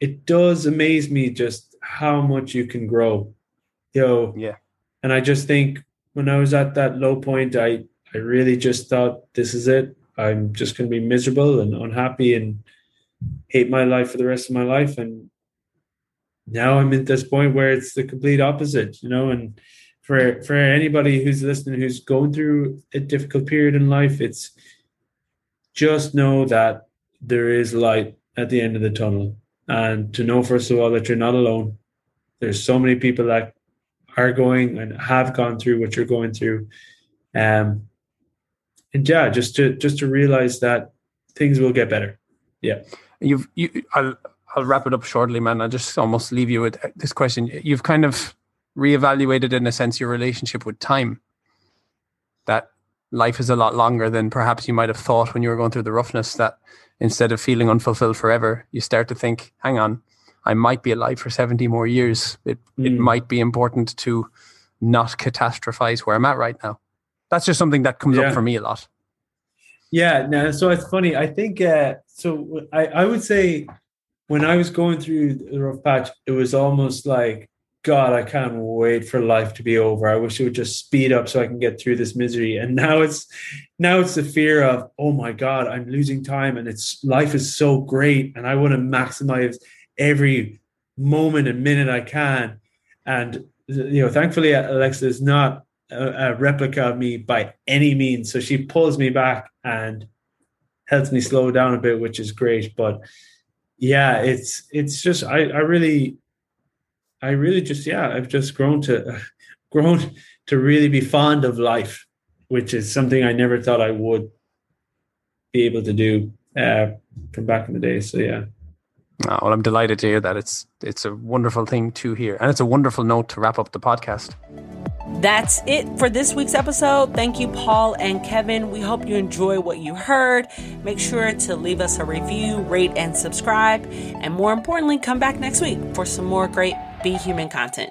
it does amaze me just how much you can grow, you know. Yeah, and I just think when I was at that low point, I I really just thought this is it. I'm just going to be miserable and unhappy and hate my life for the rest of my life. And now I'm at this point where it's the complete opposite, you know. And for for anybody who's listening who's going through a difficult period in life, it's just know that there is light at the end of the tunnel. And to know first of all that you're not alone. There's so many people that are going and have gone through what you're going through. Um and yeah, just to just to realize that things will get better. Yeah. You've you I'll I'll wrap it up shortly, man. I'll just almost leave you with this question. You've kind of reevaluated in a sense your relationship with time. That life is a lot longer than perhaps you might have thought when you were going through the roughness. That instead of feeling unfulfilled forever, you start to think, hang on, I might be alive for 70 more years. It mm. it hmm. might be important to not catastrophize where I'm at right now. That's just something that comes yeah. up for me a lot. Yeah, no, so it's funny. I think uh, so. I, I would say when I was going through the rough patch, it was almost like, God, I can't wait for life to be over. I wish it would just speed up so I can get through this misery. And now it's now it's the fear of, oh my God, I'm losing time, and it's life is so great, and I want to maximize every moment and minute I can. And you know, thankfully, Alexa is not a, a, replica of me by any means. So she pulls me back and helps me slow down a bit, which is great. But yeah, it's it's just I I really I really just yeah I've just grown to grown to really be fond of life, which is something I never thought I would be able to do uh, from back in the day. So yeah. Oh, well, I'm delighted to hear that. It's it's a wonderful thing to hear, and it's a wonderful note to wrap up the podcast. That's it for this week's episode. Thank you, Paul and Kevin. We hope you enjoy what you heard. Make sure to leave us a review, rate, and subscribe. And more importantly, come back next week for some more great Be Human content.